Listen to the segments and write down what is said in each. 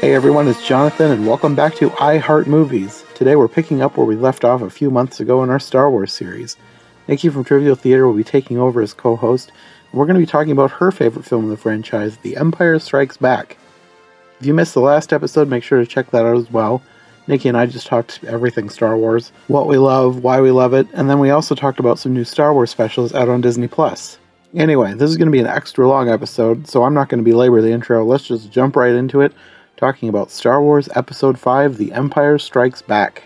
Hey everyone, it's Jonathan, and welcome back to I Heart Movies. Today we're picking up where we left off a few months ago in our Star Wars series. Nikki from Trivial Theater will be taking over as co host, and we're going to be talking about her favorite film in the franchise, The Empire Strikes Back. If you missed the last episode, make sure to check that out as well. Nikki and I just talked everything Star Wars, what we love, why we love it, and then we also talked about some new Star Wars specials out on Disney Plus. Anyway, this is going to be an extra long episode, so I'm not going to belabor the intro. Let's just jump right into it talking about Star Wars Episode 5 The Empire Strikes Back.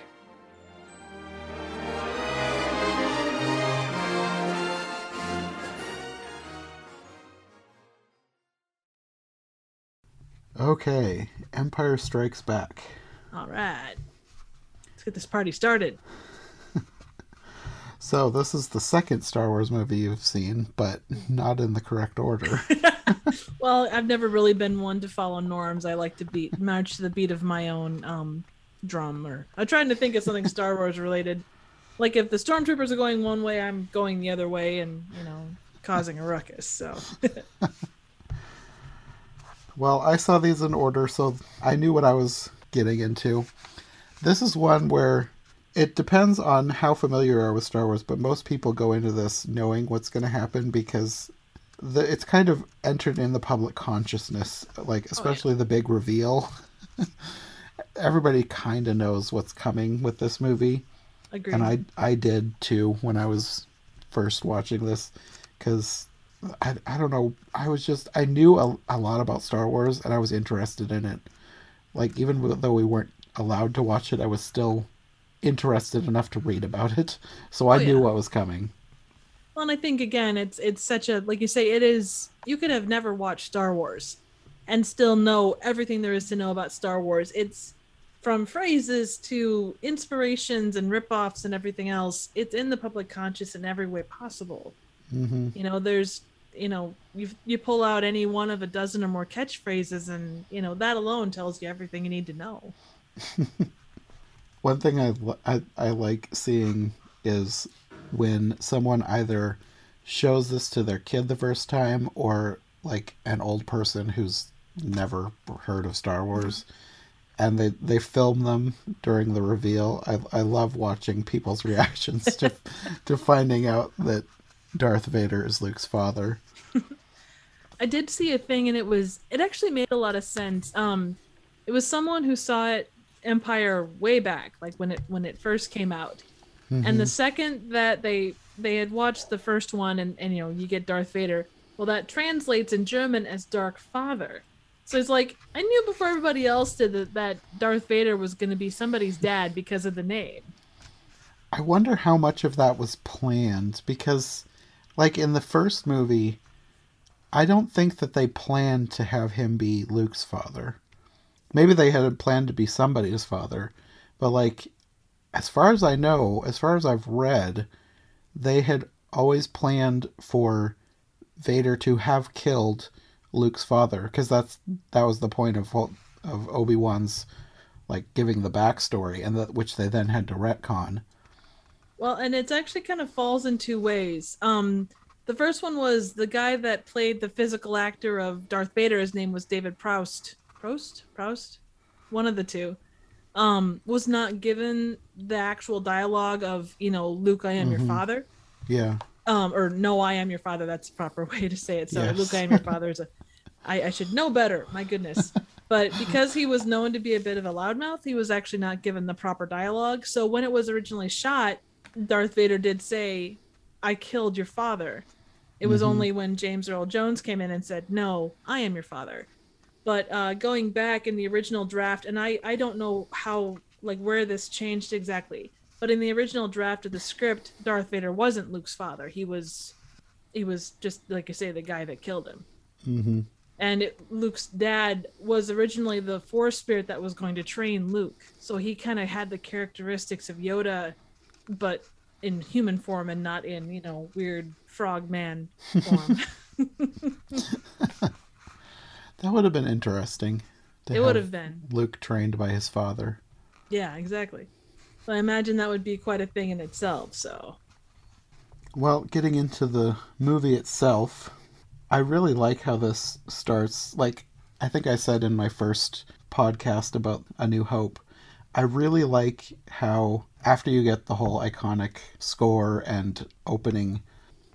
Okay, Empire Strikes Back. All right. Let's get this party started. So, this is the second Star Wars movie you've seen, but not in the correct order. well, I've never really been one to follow norms. I like to beat march to the beat of my own um, drum. Or I'm trying to think of something Star Wars related. Like if the stormtroopers are going one way, I'm going the other way, and you know, causing a ruckus. So. well, I saw these in order, so I knew what I was getting into. This is one where it depends on how familiar you are with Star Wars, but most people go into this knowing what's going to happen because the it's kind of entered in the public consciousness, like especially oh, yeah. the big reveal. Everybody kind of knows what's coming with this movie. Agreed. And I I did too when I was first watching this cuz I, I don't know, I was just I knew a, a lot about Star Wars and I was interested in it. Like even though we weren't allowed to watch it, I was still interested enough to read about it, so I oh, knew what was coming. Well, and I think again, it's it's such a like you say, it is. You could have never watched Star Wars, and still know everything there is to know about Star Wars. It's from phrases to inspirations and ripoffs and everything else. It's in the public conscious in every way possible. Mm-hmm. You know, there's you know you you pull out any one of a dozen or more catchphrases, and you know that alone tells you everything you need to know. one thing I, I, I like seeing is when someone either shows this to their kid the first time or like an old person who's never heard of Star Wars and they they film them during the reveal. I I love watching people's reactions to to finding out that Darth Vader is Luke's father. I did see a thing and it was it actually made a lot of sense. Um it was someone who saw it Empire way back, like when it when it first came out. Mm-hmm. And the second that they they had watched the first one and, and you know, you get Darth Vader, well that translates in German as Dark Father. So it's like I knew before everybody else did that, that Darth Vader was going to be somebody's dad because of the name. I wonder how much of that was planned because like in the first movie I don't think that they planned to have him be Luke's father. Maybe they had planned to be somebody's father, but like as far as I know, as far as I've read, they had always planned for Vader to have killed Luke's father because that's that was the point of of Obi Wan's like giving the backstory and that which they then had to retcon. Well, and it's actually kind of falls in two ways. Um, the first one was the guy that played the physical actor of Darth Vader. His name was David Proust. Proust, Proust, one of the two, um, was not given the actual dialogue of you know Luke, I am mm-hmm. your father. Yeah. Um, or no, I am your father. That's the proper way to say it. So yes. Luke, I am your father is a. I, I should know better. My goodness. but because he was known to be a bit of a loudmouth, he was actually not given the proper dialogue. So when it was originally shot, Darth Vader did say, "I killed your father." It was mm-hmm. only when James Earl Jones came in and said, "No, I am your father." But uh, going back in the original draft, and I I don't know how like where this changed exactly, but in the original draft of the script, Darth Vader wasn't Luke's father. He was he was just like I say the guy that killed him. Mm-hmm. And it, Luke's dad was originally the Force spirit that was going to train Luke, so he kind of had the characteristics of Yoda, but in human form and not in you know weird frog man form. That would have been interesting. It would have been. Luke trained by his father. Yeah, exactly. So I imagine that would be quite a thing in itself, so. Well, getting into the movie itself, I really like how this starts. Like, I think I said in my first podcast about A New Hope, I really like how after you get the whole iconic score and opening,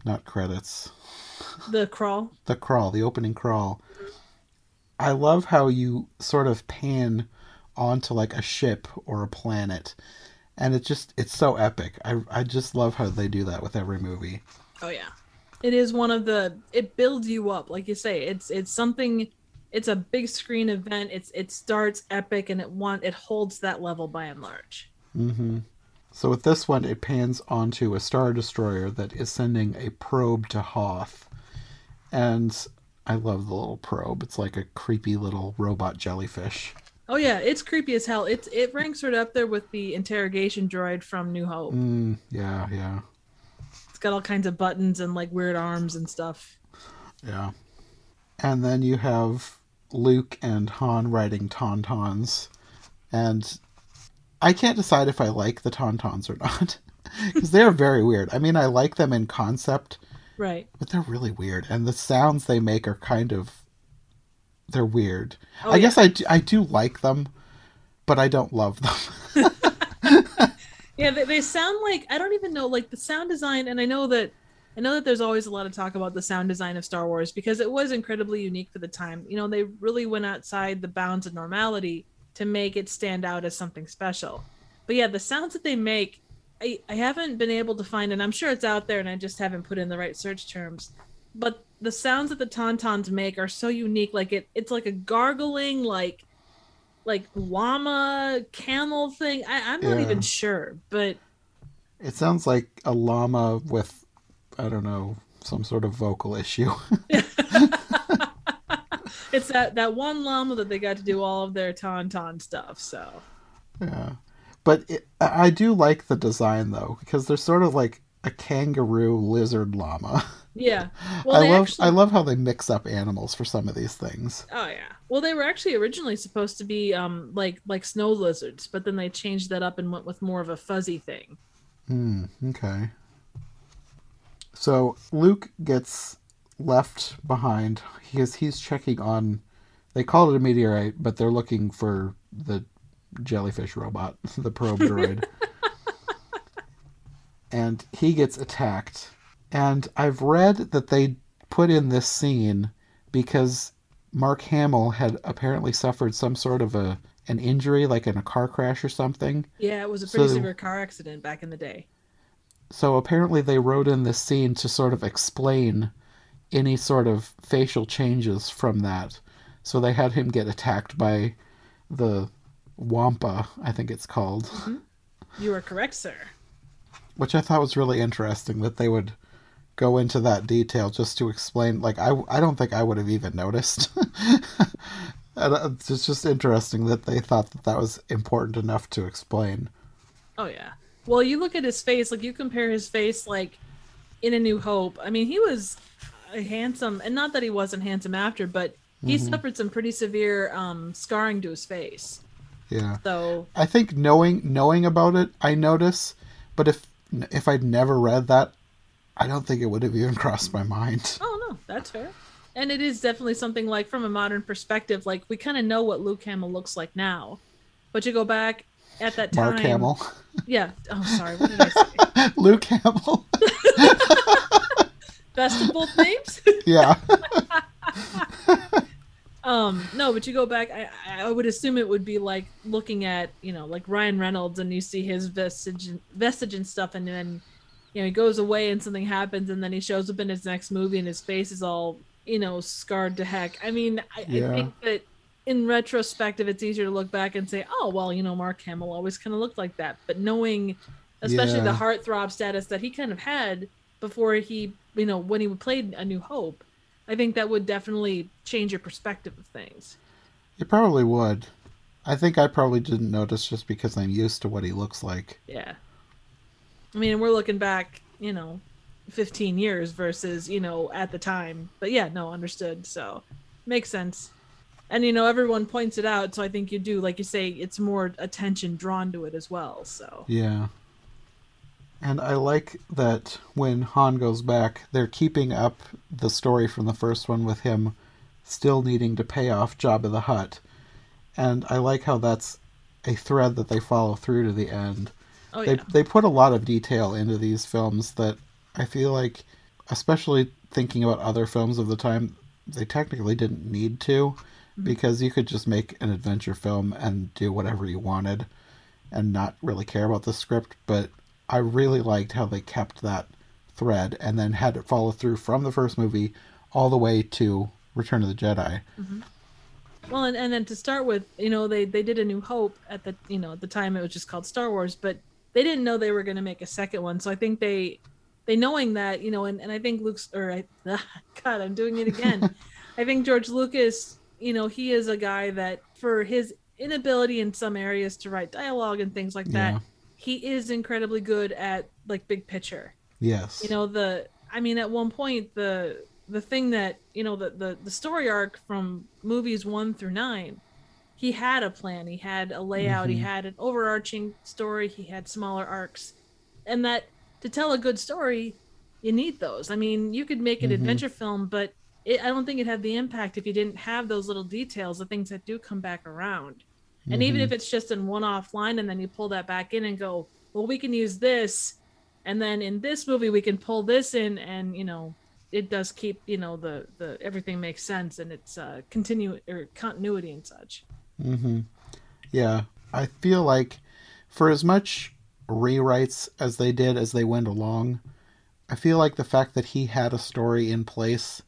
not credits, the crawl, the crawl, the opening crawl. I love how you sort of pan onto like a ship or a planet, and it just it's so epic. I I just love how they do that with every movie. Oh yeah, it is one of the. It builds you up, like you say. It's it's something it's a big screen event. It's it starts epic and it want it holds that level by and large. Mm-hmm. So with this one, it pans onto a star destroyer that is sending a probe to Hoth, and I love the little probe. It's like a creepy little robot jellyfish. Oh yeah, it's creepy as hell. It's it ranks right up there with the interrogation droid from New Hope. Mm, yeah, yeah. It's got all kinds of buttons and like weird arms and stuff. Yeah. And then you have Luke and Han riding Tauntauns, and I can't decide if I like the Tauntauns or not because they're very weird. I mean, I like them in concept, right? But they're really weird, and the sounds they make are kind of they're weird. Oh, I yeah. guess I do, I do like them, but I don't love them. yeah, they, they sound like I don't even know like the sound design, and I know that I know that there's always a lot of talk about the sound design of Star Wars because it was incredibly unique for the time. You know, they really went outside the bounds of normality to make it stand out as something special. But yeah, the sounds that they make, I, I haven't been able to find, and I'm sure it's out there and I just haven't put in the right search terms. But the sounds that the Tauntauns make are so unique. Like it, it's like a gargling, like like llama camel thing. I, I'm not yeah. even sure, but it sounds like a llama with I don't know, some sort of vocal issue. it's that that one llama that they got to do all of their tauntaun stuff. So yeah, but it, I do like the design though because they're sort of like a kangaroo lizard llama. Yeah, well, I love actually... I love how they mix up animals for some of these things. Oh yeah, well they were actually originally supposed to be um like like snow lizards, but then they changed that up and went with more of a fuzzy thing. Hmm. Okay. So Luke gets left behind because he's checking on. They call it a meteorite, but they're looking for the jellyfish robot, the probe droid. and he gets attacked. And I've read that they put in this scene because Mark Hamill had apparently suffered some sort of a an injury, like in a car crash or something. Yeah, it was a pretty so severe car accident back in the day. So apparently they wrote in this scene to sort of explain any sort of facial changes from that. So they had him get attacked by the Wampa, I think it's called. Mm-hmm. You are correct, sir. Which I thought was really interesting that they would go into that detail just to explain. Like, I, I don't think I would have even noticed. Uh, it's just interesting that they thought that that was important enough to explain. Oh, yeah. Well, you look at his face, like you compare his face, like in A New Hope. I mean, he was handsome, and not that he wasn't handsome after, but he mm-hmm. suffered some pretty severe um, scarring to his face. Yeah. So I think knowing knowing about it, I notice, but if if I'd never read that, I don't think it would have even crossed my mind. Oh no, that's fair. And it is definitely something like from a modern perspective, like we kind of know what Luke Hamill looks like now, but you go back at that time. Mark Hamill. Yeah. Oh, sorry. What did I say? Luke Hamill. Best of both names. yeah. Um. No, but you go back. I I would assume it would be like looking at you know like Ryan Reynolds and you see his vestige vestige and stuff, and then you know he goes away and something happens, and then he shows up in his next movie and his face is all you know scarred to heck. I mean, I, yeah. I think that in retrospective, it's easier to look back and say, oh, well, you know, Mark Hamill always kind of looked like that. But knowing, especially yeah. the heartthrob status that he kind of had before he, you know, when he played A New Hope, I think that would definitely change your perspective of things. It probably would. I think I probably didn't notice just because I'm used to what he looks like. Yeah. I mean, we're looking back, you know, 15 years versus, you know, at the time. But yeah, no, understood. So makes sense and you know everyone points it out so i think you do like you say it's more attention drawn to it as well so yeah and i like that when han goes back they're keeping up the story from the first one with him still needing to pay off Jabba the Hutt and I like how that's a thread that they follow through to the end. Oh they yeah. they put a lot of detail into these films that I feel like, especially thinking about other films of the time, they technically didn't need to, Mm-hmm. because you could just make an adventure film and do whatever you wanted, and not really care about the script. But I really liked how they kept that thread and then had it follow through from the first movie all the way to Return of the Jedi. Mm-hmm. Well, and, and then to start with, you know, they they did a New Hope at the you know at the time it was just called Star Wars, but they didn't know they were going to make a second one. So I think they they knowing that you know, and, and I think Luke's or I, God, I'm doing it again. I think George Lucas, you know, he is a guy that for his inability in some areas to write dialogue and things like that, Yeah. He is incredibly good at like big picture. Yes. you know the i mean at one point the the thing that you know the the, the story arc from movies one through nine he had a plan. He had a layout. He Mhm. had an overarching story. He had smaller arcs. And that to tell a good story you need those. I mean you could make an Mhm. adventure film but it, i don't think it'd have the impact if you didn't have those little details the things that do come back around and even Mhm. if it's just in one off line and then you pull that back in and go well we can use this and then in this movie we can pull this in and you know it does keep you know the the everything makes sense and it's uh continue or continuity and such Mm-hmm. Yeah, I feel like for as much rewrites as they did as they went along, I feel like the fact that he had a story in place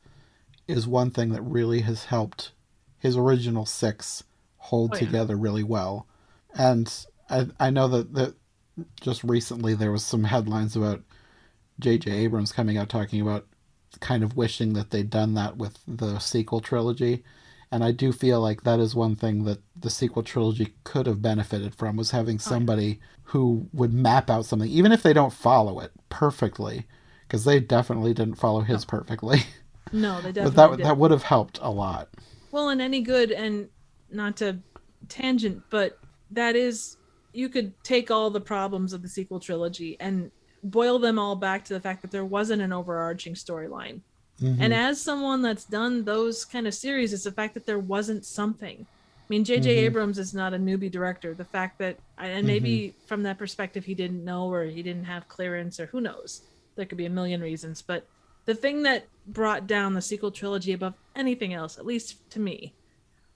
is one thing that really has helped his original six hold Oh, yeah. together really well. And I I know that that just recently there was some headlines about J.J. Abrams coming out talking about kind of wishing that they'd done that with the sequel trilogy. And I do feel like that is one thing that the sequel trilogy could have benefited from was having Oh, somebody who would map out something, even if they don't follow it perfectly, because they definitely didn't follow his perfectly. no they didn't. but that did. that would have helped a lot. well and any good and not to tangent but that is you could take all the problems of the sequel trilogy and boil them all back to the fact that there wasn't an overarching storyline Mhm. And as someone that's done those kind of series, it's the fact that there wasn't something. I mean, J.J. Mhm. Abrams is not a newbie director. The fact that, and maybe from that perspective, he didn't know or he didn't have clearance or who knows. There could be a million reasons. But the thing that brought down the sequel trilogy above anything else, at least to me,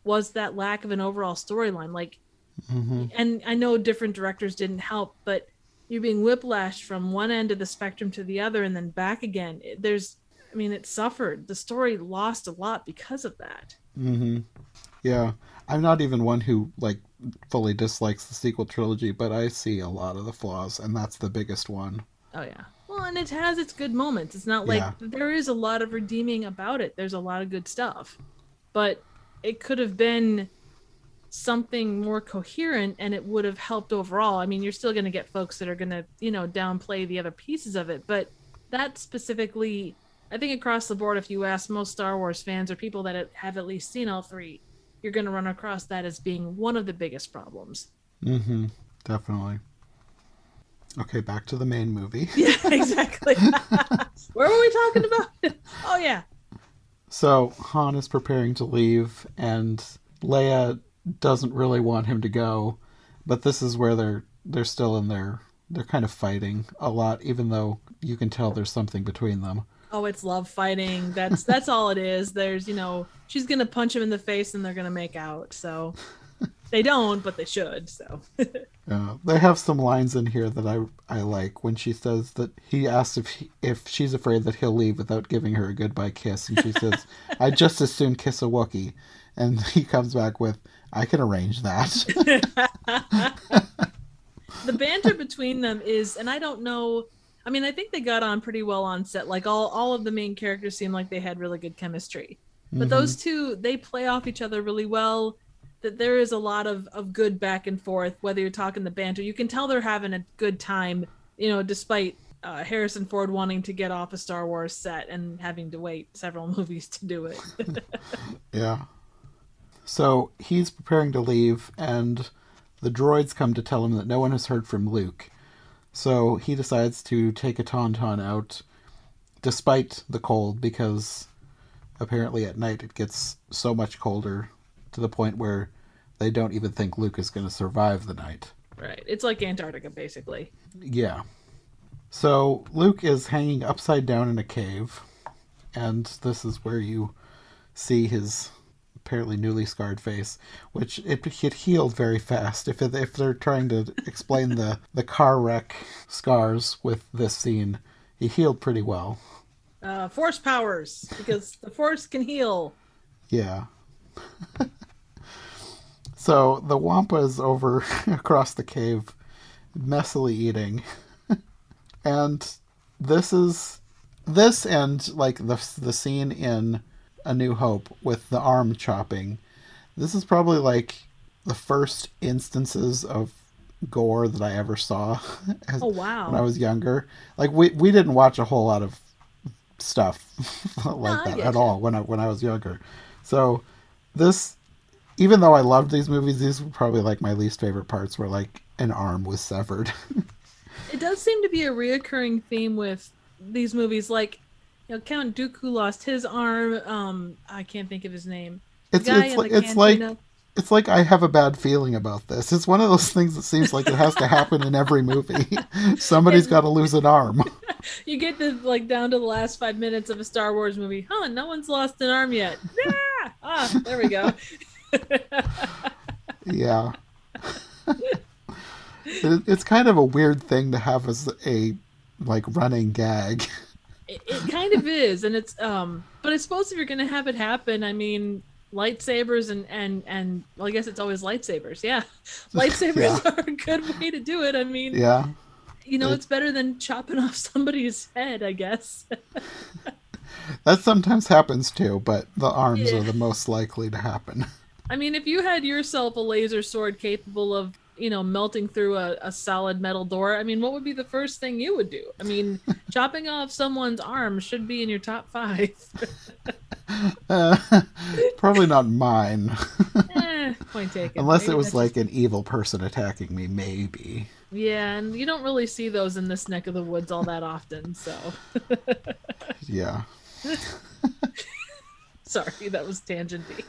was that lack of an overall storyline. Like, Mhm. and I know different directors didn't help, but you're being whiplashed from one end of the spectrum to the other and then back again. There's, I mean, it suffered. The story lost a lot because of that. hmm Yeah, I'm not even one who like fully dislikes the sequel trilogy, but I see a lot of the flaws, and that's the biggest one. Oh yeah. Well, and it has its good moments. It's not like Yeah. there is a lot of redeeming about it. There's a lot of good stuff, but it could have been something more coherent and it would have helped overall. I mean, you're still going to get folks that are going to, you know, downplay the other pieces of it, but that specifically, I think across the board, if you ask most Star Wars fans or people that have at least seen all three, you're going to run across that as being one of the biggest problems. Mm-hmm. Definitely. Okay, back to the main movie. Yeah, exactly. Where were we talking about? oh yeah. So Han is preparing to leave, and Leia doesn't really want him to go, but this is where they're they're still in there. they're kind of fighting a lot, even though you can tell there's something between them. Oh, it's love fighting. That's that's all it is. There's, you know, she's gonna punch him in the face and they're gonna make out. So they don't, but they should. So They have some lines in here that I I like when she says that he asks if he, if she's afraid that he'll leave without giving her a goodbye kiss, and she says, "I'd just as soon kiss a Wookiee," and he comes back with, "I can arrange that." the banter between them is, and I don't know. I mean, I think they got on pretty well on set. Like all all of the main characters seem like they had really good chemistry. But Mhm. those two, they play off each other really well. That there is a lot of of good back and forth. Whether you're talking the banter, you can tell they're having a good time. You know, despite uh, Harrison Ford wanting to get off a Star Wars set and having to wait several movies to do it. Yeah. So he's preparing to leave, and the droids come to tell him that no one has heard from Luke. So he decides to take a tauntaun out, despite the cold, because apparently at night it gets so much colder to the point where they don't even think Luke is going to survive the night. Right. It's like Antarctica, basically. Yeah. So Luke is hanging upside down in a cave, and this is where you see his apparently newly scarred face, which it, it healed very fast. If it, if they're trying to explain the the car wreck scars with this scene, he healed pretty well. Uh, force powers, because the force can heal. Yeah. so the Wampa is over across the cave, messily eating, and this is this and like the the scene in A New Hope with the arm chopping. This is probably like the first instances of gore that I ever saw. As, oh wow! When I was younger, like we we didn't watch a whole lot of stuff like no, that at you. all when I when I was younger. So this even though I loved these movies, these were probably like my least favorite parts where like an arm was severed. it does seem to be a reoccurring theme with these movies like you know, Count Dooku lost his arm. Um, I can't think of his name. It's it's, like, it's like it's like I have a bad feeling about this. It's one of those things that seems like it has to happen in every movie. Somebody's got to lose an arm. you get the like down to the last five minutes of a Star Wars movie. Huh? No one's lost an arm yet. Ah, ah there we go. Yeah. it, it's kind of a weird thing to have as a like running gag. It, it kind of is, and it's um, but I suppose if you're gonna have it happen, I mean, lightsabers and and and well, I guess it's always lightsabers. Yeah, lightsabers yeah. are a good way to do it. I mean, yeah, you know, it, it's better than chopping off somebody's head, I guess. that sometimes happens too, but the arms yeah. are the most likely to happen. I mean, if you had yourself a laser sword capable of you know melting through a, a solid metal door i mean what would be the first thing you would do? I mean chopping off someone's arm should be in your top five. Uh, probably not mine. Eh, point taken. Unless maybe it was like just... an evil person attacking me maybe. Yeah and you don't really see those in this neck of the woods all that often so. Yeah. Sorry that was tangenty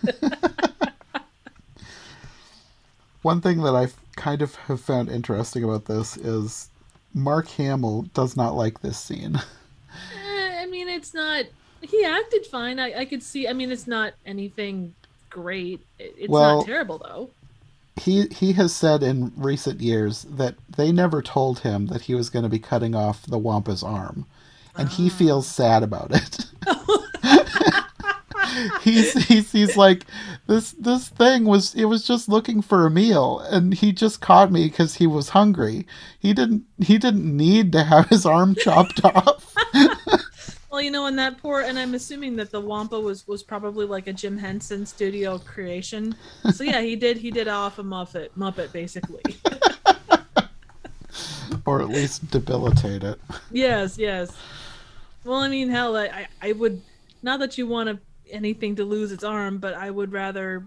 one thing that I kind of have found interesting about this is Mark Hamill does not like this scene. Eh, I mean, it's not. He acted fine. I, I could see. I mean, it's not anything great. It's well, not terrible though. He he has said in recent years that they never told him that he was going to be cutting off the Wampa's arm, and he ah. feels sad about it. he's he's he's like this this thing was it was just looking for a meal and he just caught me because he was hungry. He didn't he didn't need to have his arm chopped off. Well you know and that poor and i'm assuming that the wampa was was probably like a jim henson studio creation. So yeah he did he did off a muppet muppet basically. Or at least debilitate it. Yes yes. Well i mean hell i i would not that you want to anything to lose its arm, but I would rather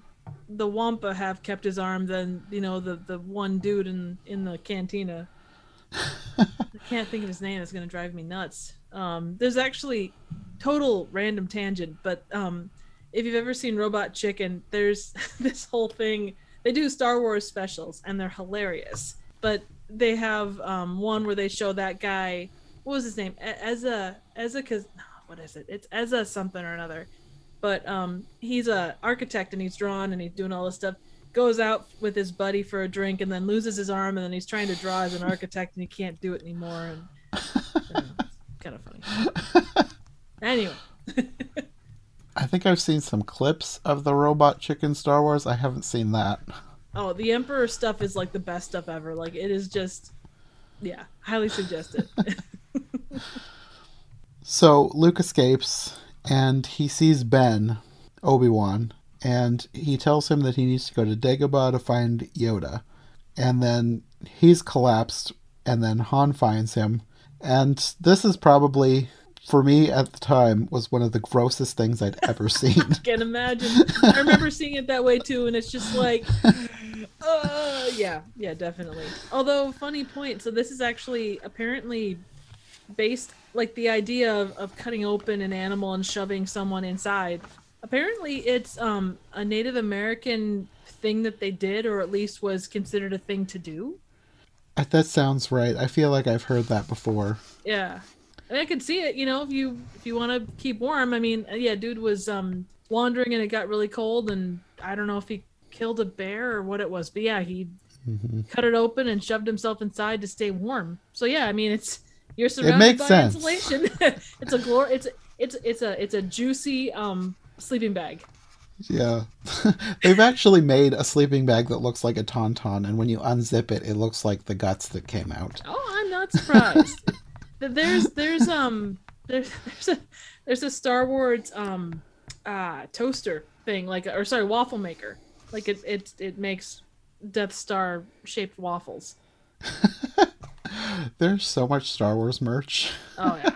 the Wampa have kept his arm than you know the the one dude in in the cantina. I can't think of his name. It's gonna drive me nuts. Um, there's actually total random tangent, but um, if you've ever seen Robot Chicken, there's this whole thing. They do Star Wars specials, and they're hilarious. But they have um, one where they show that guy. What was his name? Ezra. Ezra. Cause what is it? It's Ezra something or another but um, he's a architect and he's drawn and he's doing all this stuff. Goes out with his buddy for a drink and then loses his arm and then he's trying to draw as an architect and he can't do it anymore and uh, kind of funny. anyway. I think I've seen some clips of the Robot Chicken Star Wars. I haven't seen that. Oh, the Emperor stuff is like the best stuff ever. Like it is just, yeah, highly suggested. so Luke escapes and he sees Ben, Obi Wan, and he tells him that he needs to go to Dagobah to find Yoda. And then he's collapsed, and then Han finds him. And this is probably, for me at the time, was one of the grossest things I'd ever seen. I can imagine. I remember seeing it that way too, and it's just like, uh, yeah, yeah, definitely. Although, funny point. So this is actually apparently based like the idea of, of cutting open an animal and shoving someone inside Apparently, it's um a Native American thing that they did, or at least was considered a thing to do. That sounds right. I feel like I've heard that before. Yeah, I, mean, I could see it. You know, if you if you want to keep warm. I mean, yeah, dude was um wandering and it got really cold, and I don't know if he killed a bear or what it was, but yeah, he mm-hmm. cut it open and shoved himself inside to stay warm. So yeah, I mean, it's you're surrounded it makes by sense. insulation. it's a glory. It's it's it's a it's a juicy um sleeping bag. Yeah. They've actually made a sleeping bag that looks like a tauntaun, and when you unzip it, it looks like the guts that came out. Oh, I'm not surprised. there's there's um there's there's a there's a Star Wars um uh toaster thing like or sorry waffle maker like it it it makes Death Star shaped waffles. There's so much Star Wars merch. Oh yeah.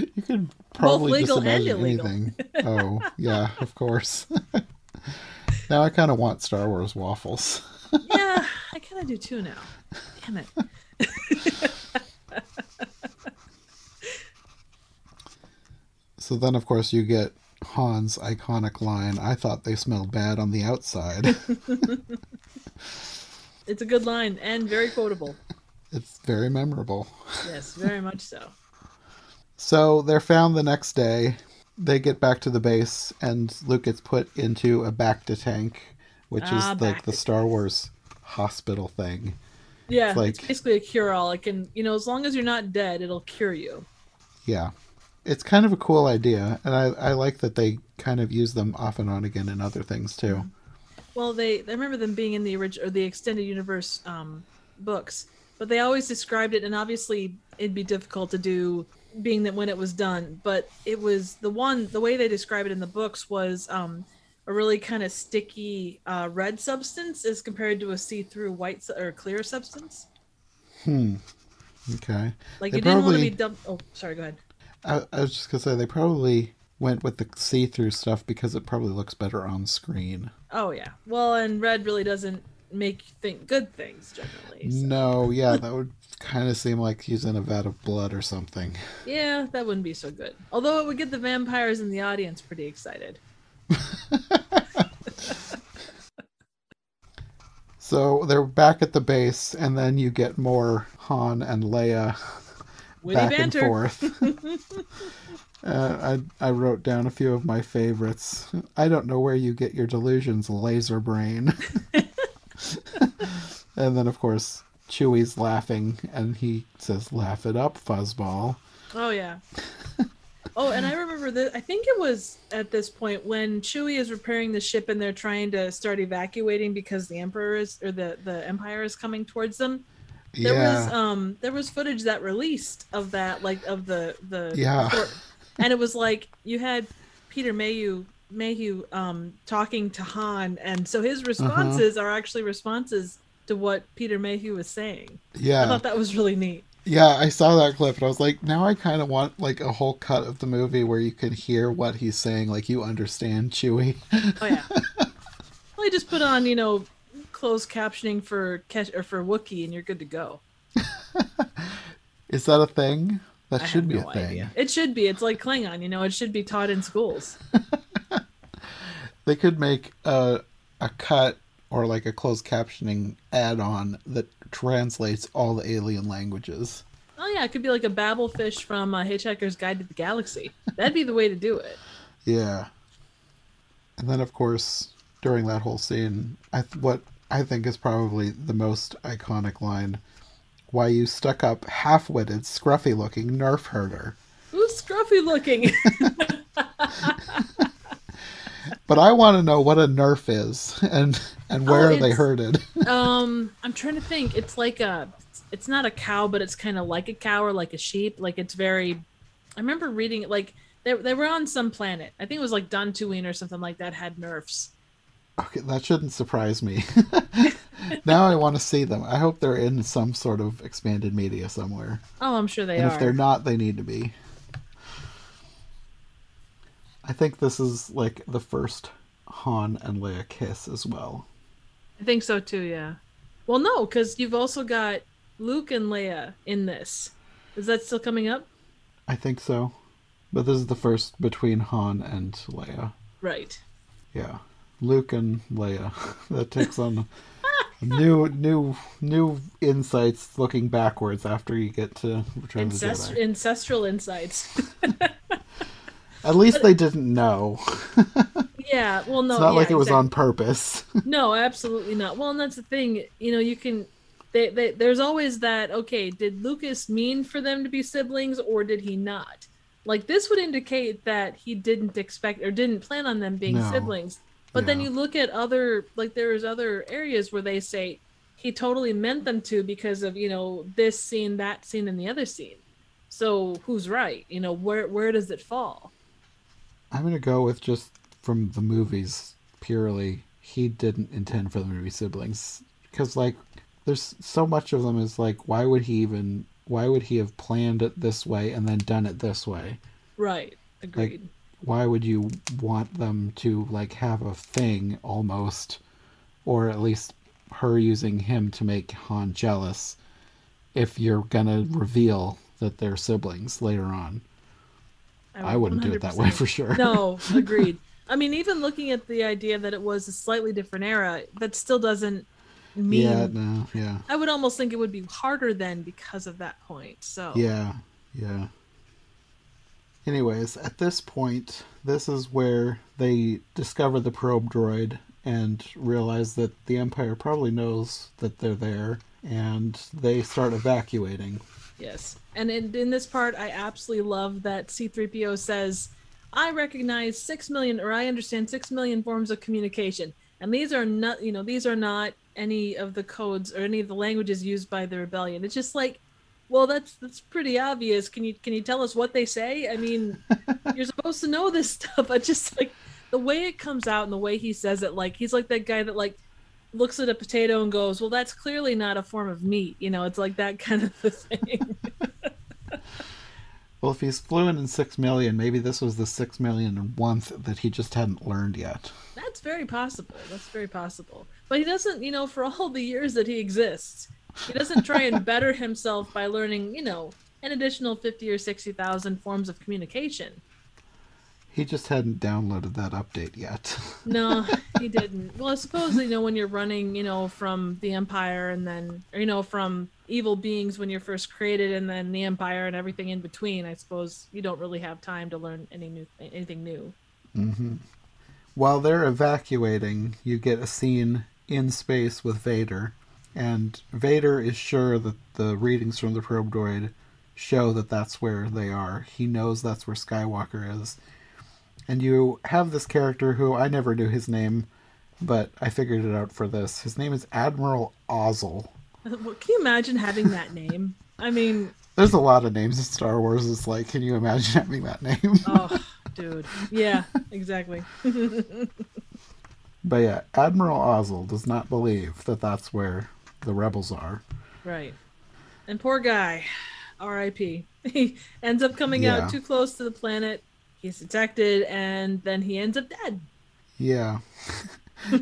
you could probably just imagine anything. oh yeah, of course. now I kind of want Star Wars waffles. yeah, I kind of do too now. Damn it. so then, of course, you get Han's iconic line. I thought they smelled bad on the outside. it's a good line and very quotable. It's very memorable. Yes, very much so. So they're found the next day. They get back to the base, and Luke gets put into a bacta tank, which ah, is like the Star Wars hospital thing. Yeah, it's, like, it's basically a cure-all. It can, you know, as long as you're not dead, it'll cure you. Yeah, it's kind of a cool idea, and I, I like that they kind of use them off and on again in other things too. Mm-hmm. Well, they I remember them being in the original or the extended universe um, books, but they always described it, and obviously it'd be difficult to do being that when it was done, but it was the one the way they describe it in the books was um, a really kind of sticky uh, red substance as compared to a see-through white or clear substance. Hmm. Okay. Like they you didn't want to be dumped. Oh, sorry. Go ahead. I, I was just gonna say they probably went with the see-through stuff because it probably looks better on screen. Oh yeah. Well, and red really doesn't make think good things generally. So. No, yeah, that would kind of seem like he's in a vat of blood or something. Yeah, that wouldn't be so good. Although it would get the vampires in the audience pretty excited. so they're back at the base, and then you get more Han and Leia Witty back banter. and forth. uh, I I wrote down a few of my favorites. I don't know where you get your delusions, laser brain. and then of course Chewie's laughing, and he says, "Laugh it up, fuzzball." Oh yeah. oh, and I remember that. I think it was at this point when Chewie is repairing the ship, and they're trying to start evacuating because the Emperor is or the the Empire is coming towards them there yeah. was um there was footage that released of that like of the the yeah and it was like you had peter mayhew mayhew um talking to han and so his uh-huh. responses uh-huh. are actually responses to what peter mayhew was saying yeah i thought that was really neat yeah i saw that clip and i was like now i kind of want like a whole cut of the movie where you can hear what he's saying like you understand chewie oh yeah well he just put on you know closed captioning for or for Wookiee, and you're good to go. Is that a thing? That I should be no a thing. Idea. It should be. It's like Klingon, you know. It should be taught in schools. they could make a a cut or like a closed captioning add-on that translates all the alien languages. Oh yeah, it could be like a Babelfish from uh, Hitchhiker's Guide to the Galaxy. That'd be the way to do it. Yeah. And then of course, during that whole scene, I th- what I think is probably the most iconic line. Why you stuck up, half witted, scruffy looking nerf herder. Who's scruffy looking? but I want to know what a nerf is and and where oh, are they herded. um, I'm trying to think. It's like a, it's not a cow, but it's kind of like a cow or like a sheep. Like it's very. I remember reading it. Like they they were on some planet. I think it was like Dantooine or something like that. Had nerfs, Okay, that shouldn't surprise me. now I want to see them. I hope they're in some sort of expanded media somewhere. Oh, I'm sure they and are. if they're not, they need to be. I think this is like the first Han and Leia kiss as well. I think so too, yeah. Well, no, because you've also got Luke and Leia in this. Is that still coming up? I think so. But this is the first between Han and Leia. Right. Yeah. Luke and Leia. that takes on new new new insights looking backwards after you get to Return Incest- Jedi. ancestral insights. At least they didn't know. yeah. Well, no. it's not yeah, like it was exactly. on purpose. No, absolutely not. Well, and that's the thing. You know, you can. They, they, there's always that. Okay, did Lucas mean for them to be siblings, or did he not? Like this would indicate that he didn't expect or didn't plan on them being No. siblings. But then you look at other like there's other areas where they say he totally meant them to because of you know this scene, that scene, and the other scene. So who's right? You know where where does it fall? I'm gonna go with just from the movies purely. He didn't intend for them to be siblings because like there's so much of them is like why would he even why would he have planned it this way and then done it this way? Right. Agreed. Why would you want them to like have a thing almost, or at least her using him to make Han jealous? If you're gonna reveal that they're siblings later on, I wouldn't do it that way for sure. No, agreed. I mean, even looking at the idea that it was a slightly different era, that still doesn't mean. yeah, no, yeah. I would almost think it would be harder then because of that point. So Yeah, yeah. Anyways, at this point, this is where they discover the probe droid and realize that the Empire probably knows that they're there, and they start evacuating. yes, and in, in this part, I absolutely love that C-3PO says, "I recognize six million, or I understand six million forms of communication, and these are not, you know, these are not any of the codes or any of the languages used by the rebellion." It's just like. Well, that's that's pretty obvious. Can you can you tell us what they say? I mean, you're supposed to know this stuff. but just like the way it comes out and the way he says it, like he's like that guy that like looks at a potato and goes, "Well, that's clearly not a form of meat." You know, it's like that kind of a thing. Well, if he's fluent in six million, maybe this was the six million and one that he just hadn't learned yet. that's very possible. That's very possible. But he doesn't, you know, for all the years that he exists, he doesn't try and better himself by learning, you know, an additional fifty or sixty thousand forms of communication. He just hadn't downloaded that update yet. No, he didn't. Well, I suppose you know when you're running, you know, from the Empire and then, or, you know, from evil beings when you're first created, and then the Empire and everything in between. I suppose you don't really have time to learn any new anything new. Mm-hmm. While they're evacuating, you get a scene in space with Vader, and Vader is sure that the readings from the probe droid show that that's where they are. He knows that's where Skywalker is. And you have this character who I never knew his name, but I figured it out for this. His name is Admiral Ozzel. Well, Can you imagine having that name? I mean, There's a lot of names in Star Wars. It's like, can you imagine having that name? oh, dude. Yeah, exactly. but yeah, Admiral Ozzel does not believe that that's where the rebels are. Right. And poor guy, R.I.P. He ends up coming Yeah. out too close to the planet. He's detected, and then he ends up dead. Yeah.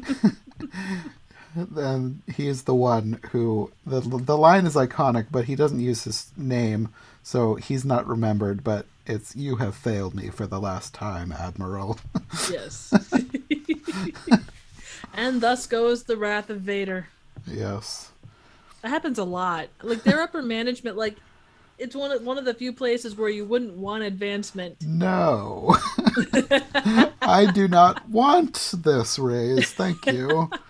then he is the one who the the line is iconic, but he doesn't use his name, so he's not remembered. But it's "You have failed me for the last time, Admiral." Yes. and thus goes the wrath of Vader. Yes. That happens a lot. Like their upper management, like it's one of one of the few places where you wouldn't want advancement. No. I do not want this raise. Thank you.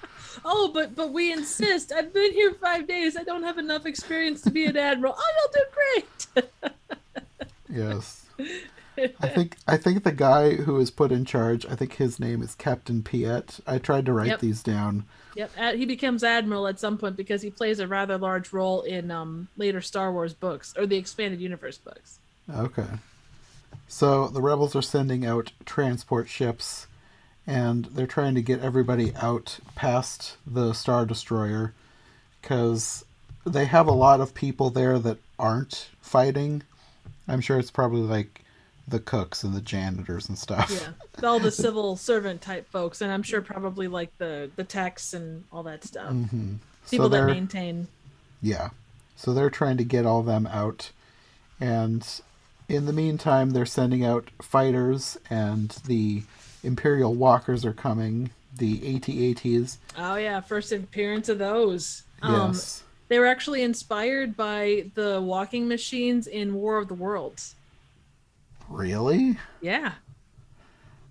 Oh, but but we insist. I've been here five days. I don't have enough experience to be an admiral. Oh, you'll do great. Yes. I think I think the guy who is put in charge, I think his name is Captain Piett. I tried to write Yep. these down. Yep, he becomes admiral at some point because he plays a rather large role in um, later Star Wars books or the expanded universe books. Okay. So the rebels are sending out transport ships and they're trying to get everybody out past the Star Destroyer because they have a lot of people there that aren't fighting. I'm sure it's probably like the cooks and the janitors and stuff. Yeah, all the civil servant type folks, and I'm sure probably like the the techs and all that stuff. Mm-hmm. People so that maintain. Yeah. So they're trying to get all them out. And in the meantime, they're sending out fighters and the Imperial walkers are coming. The AT-ATs. Oh yeah, first appearance of those. Um, Yes. They were actually inspired by the walking machines in War of the Worlds. Really? Yeah.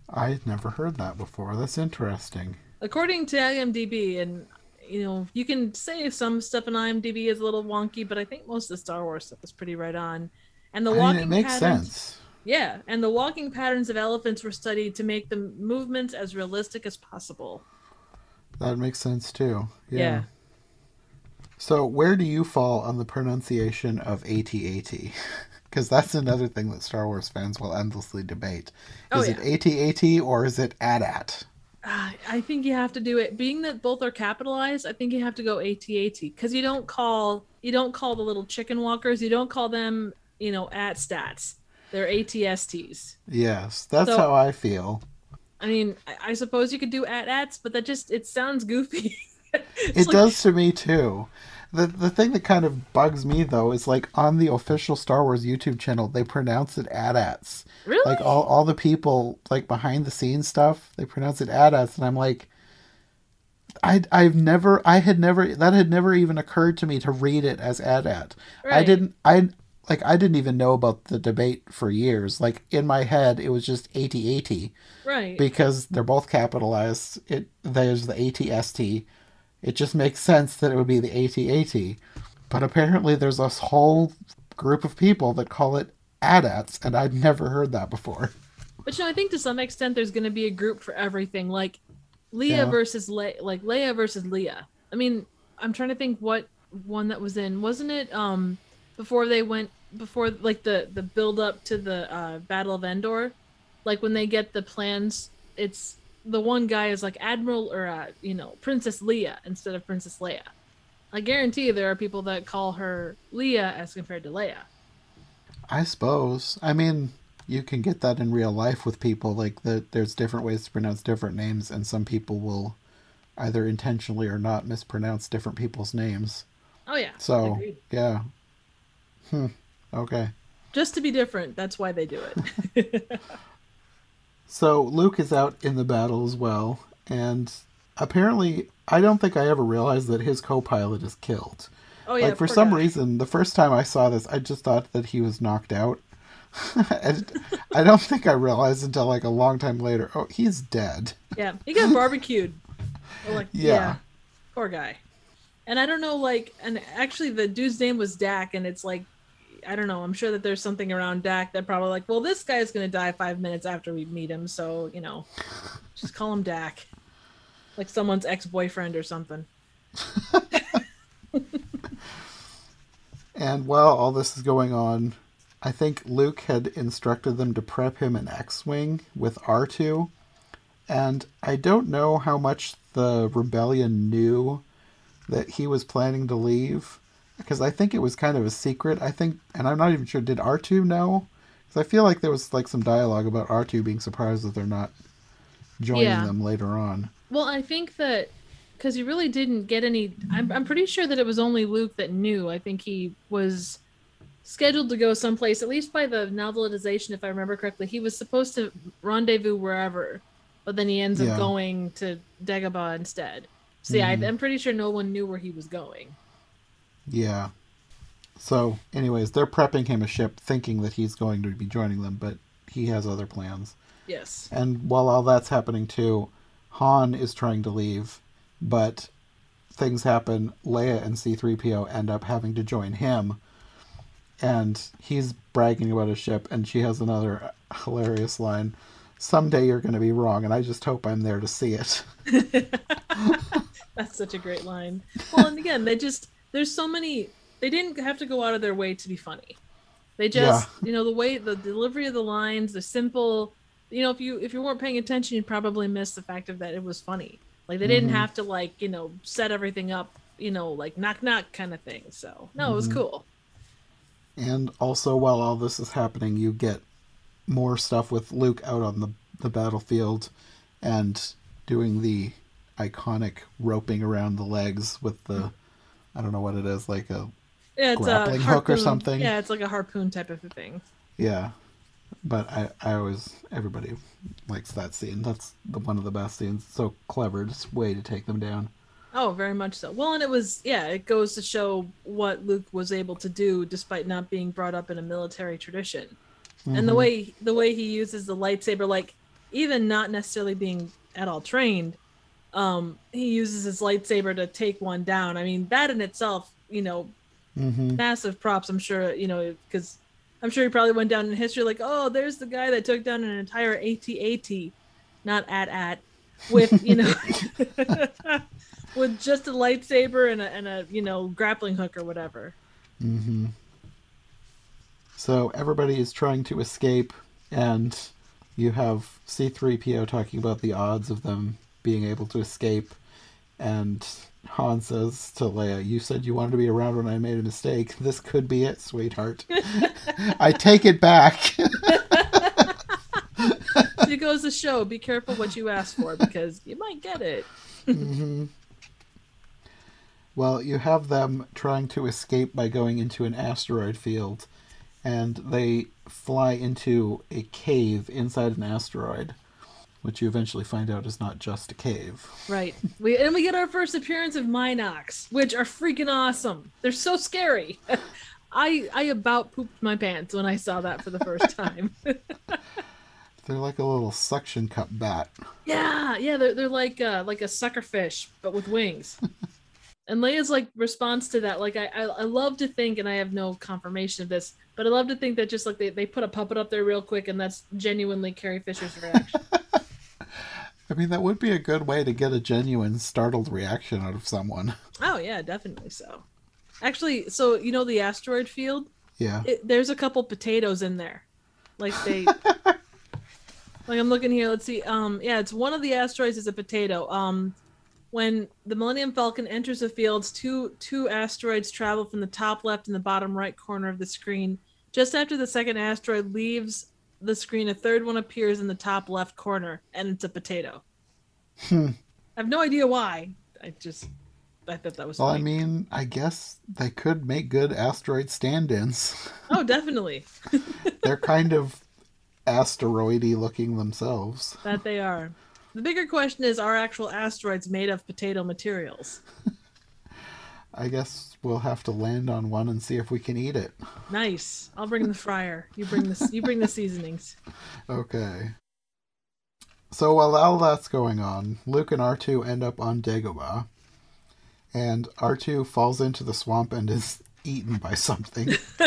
I'd never heard that before. That's interesting. According to IMDb, and you know, you can say some stuff in IMDb is a little wonky, but I think most of the Star Wars stuff is pretty right on. And the I walking mean, it makes patterns, sense. Yeah, and the walking patterns of elephants were studied to make the movements as realistic as possible. That makes sense too. Yeah. Yeah. So, where do you fall on the pronunciation of AT-AT? Because that's another thing that Star Wars fans will endlessly debate. Oh, Is yeah. it AT-AT or is it AT-AT? Uh, I think you have to do it. Being that both are capitalized, I think you have to go AT-AT because you don't call you don't call the little chicken walkers. You don't call them you know at stats. They're ATSTs. Yes, that's So- how I feel. I mean, I, I suppose you could do at ats, but that just it sounds goofy. It like- does to me too. The the thing that kind of bugs me though is like on the official Star Wars YouTube channel, they pronounce it AT-ATs. Really? Like all, all the people like behind the scenes stuff, they pronounce it AT-ATs, and I'm like, I I've never I had never that had never even occurred to me to read it as AT-AT. I didn't I like I didn't even know about the debate for years. Like in my head, it was just AT-AT right. because they're both capitalized. It there's the ATST. It just makes sense that it would be the AT-AT. But apparently, there's this whole group of people that call it ADATs, and I'd never heard that before. But you know, I think to some extent there's going to be a group for everything, like Leah Yeah. versus Le- like Leia versus Leah. I mean, I'm trying to think what one that was in. Wasn't it um before they went before like the the build up to the uh, Battle of Endor, like when they get the plans, it's the one guy is like Admiral or uh, you know Princess Leia instead of Princess Leia. I guarantee there are people that call her Leah as compared to Leia. I suppose. I mean, you can get that in real life with people. Like that, there's different ways to pronounce different names, and some people will either intentionally or not mispronounce different people's names. Oh yeah. So agreed. yeah. Hmm. Okay. just to be different, that's why they do it. So Luke is out in the battle as well, and apparently, I don't think I ever realized that his co-pilot is killed. Oh yeah. like for some guy. reason, the first time I saw this, I just thought that he was knocked out. and I don't think I realized until like a long time later. Oh, he's dead. Yeah, he got barbecued. Oh, like, Yeah. yeah. Poor guy. And I don't know, like, and actually the dude's name was Dak, and it's like, I don't know. I'm sure that there's something around Dak that probably like, well, this guy's gonna die five minutes after we meet him, so you know, just call him Dak, like someone's ex-boyfriend or something. And while all this is going on, I think Luke had instructed them to prep him an X-wing with R2, and I don't know how much the rebellion knew that he was planning to leave because I think it was kind of a secret. I think, and I'm not even sure. Did R2 know? Because I feel like there was like some dialogue about R2 being surprised that they're not joining Yeah. them later on. Well, I think that because he really didn't get any. I'm, I'm pretty sure that it was only Luke that knew. I think he was scheduled to go someplace, at least by the novelization, if I remember correctly. He was supposed to rendezvous wherever, but then he ends Yeah. up going to Dagobah instead. So yeah, Mhm. I, I'm pretty sure no one knew where he was going. Yeah. So, anyways, they're prepping him a ship, thinking that he's going to be joining them, but he has other plans. Yes. And while all that's happening too, Han is trying to leave, but things happen. Leia and C3PO end up having to join him, and he's bragging about his ship, and she has another hilarious line. Someday you're going to be wrong, and I just hope I'm there to see it. That's such a great line. Well, and again, they just there's so many. They didn't have to go out of their way to be funny. They just, you know, the way the delivery of the lines, the simple. You know, if you if you weren't paying attention, you'd probably miss the fact of that it was funny. Like they didn't Mhm. have to like you know set everything up. You know, like knock knock kind of thing. So no, it was Mhm. cool. And also, while all this is happening, you get more stuff with Luke out on the, the battlefield and doing the iconic roping around the legs with the, I don't know what it is, like a, Yeah, it's Grappling a hook or something? Yeah, it's like a harpoon type of a thing. yeah. but I, I always everybody likes that scene. That's the one of the best scenes. So clever, just way to take them down. Oh, very much so. Well, and it was yeah, it goes to show what Luke was able to do despite not being brought up in a military tradition. Mm-hmm. And the mm-hmm. way the way he uses the lightsaber like even not necessarily being at all trained, um he uses his lightsaber to take one down. I mean, that in itself, you know, mm-hmm. massive props, I'm sure, you know, cuz I'm sure he probably went down in history like, "Oh, there's the guy that took down an entire AT-AT, not at at with, you know, with just a lightsaber and a, and a you know grappling hook or whatever. Mm-hmm. So everybody is trying to escape, and you have C3PO talking about the odds of them being able to escape, and Han says to Leia, "You said you wanted to be around when I made a mistake. This could be it, sweetheart. I take it back." it goes to show: be careful what you ask for because you might get it. mm-hmm. Well, you have them trying to escape by going into an asteroid field, and they fly into a cave inside an asteroid, which you eventually find out is not just a cave. Right. We and we get our first appearance of Mynocks, which are freaking awesome. They're so scary. I I about pooped my pants when I saw that for the first time. they're like a little suction cup bat. Yeah, yeah, they're they're like uh, like a sucker fish, but with wings and Leia's like response to that, like I, I, I love to think, and I have no confirmation of this, but I love to think that just like they, they put a puppet up there real quick, and that's genuinely Carrie Fisher's reaction. I mean, that would be a good way to get a genuine startled reaction out of someone. Oh yeah, definitely so. Actually, so you know the asteroid field? Yeah. It, there's a couple potatoes in there, like they. like I'm looking here. Let's see. Um, yeah, it's one of the asteroids is a potato. Um, when the Millennium Falcon enters the fields, two two asteroids travel from the top left and the bottom right corner of the screen. Just after the second asteroid leaves the screen, a third one appears in the top left corner, and it's a potato. Hmm. I have no idea why. I just I thought that was. Well, funny. I mean, I guess they could make good asteroid stand-ins. Oh, definitely. They're kind of asteroidy looking themselves. That they are. The bigger question is are actual asteroids made of potato materials? I guess we'll have to land on one and see if we can eat it. Nice. I'll bring the fryer. You bring the you bring the seasonings. Okay. So while all that's going on, Luke and R2 end up on Dagobah, and R2 falls into the swamp and is eaten by something.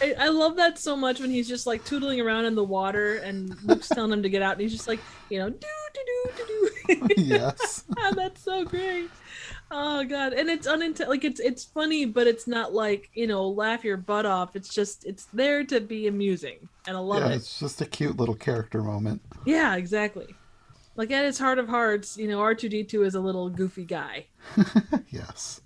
I, I, love that so much when he's just like tootling around in the water and Luke's telling him to get out and he's just like, you know, do do do do do. yes. oh, that's so great. Oh god, and it's unintentional. Like it's it's funny, but it's not like you know laugh your butt off. It's just it's there to be amusing, and I love yeah, it. It's just a cute little character moment. Yeah, exactly. Like at its heart of hearts, you know, R two D two is a little goofy guy. yes.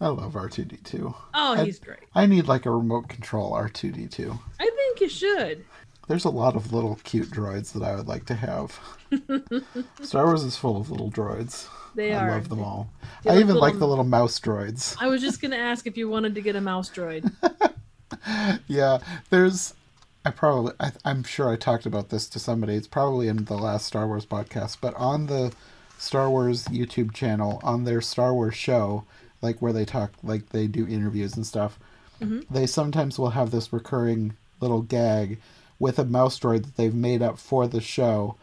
I love R2D2. Oh, he's I, great. I need like a remote control R2D2. I think you should. There's a lot of little cute droids that I would like to have. Star Wars is full of little droids. They I are. love them all. I even little... like the little mouse droids. I was just gonna ask if you wanted to get a mouse droid. yeah, there's. I probably. I, I'm sure I talked about this to somebody. It's probably in the last Star Wars podcast, but on the Star Wars YouTube channel, on their Star Wars show, like where they talk, like they do interviews and stuff, mm-hmm. they sometimes will have this recurring little gag with a mouse droid that they've made up for the show,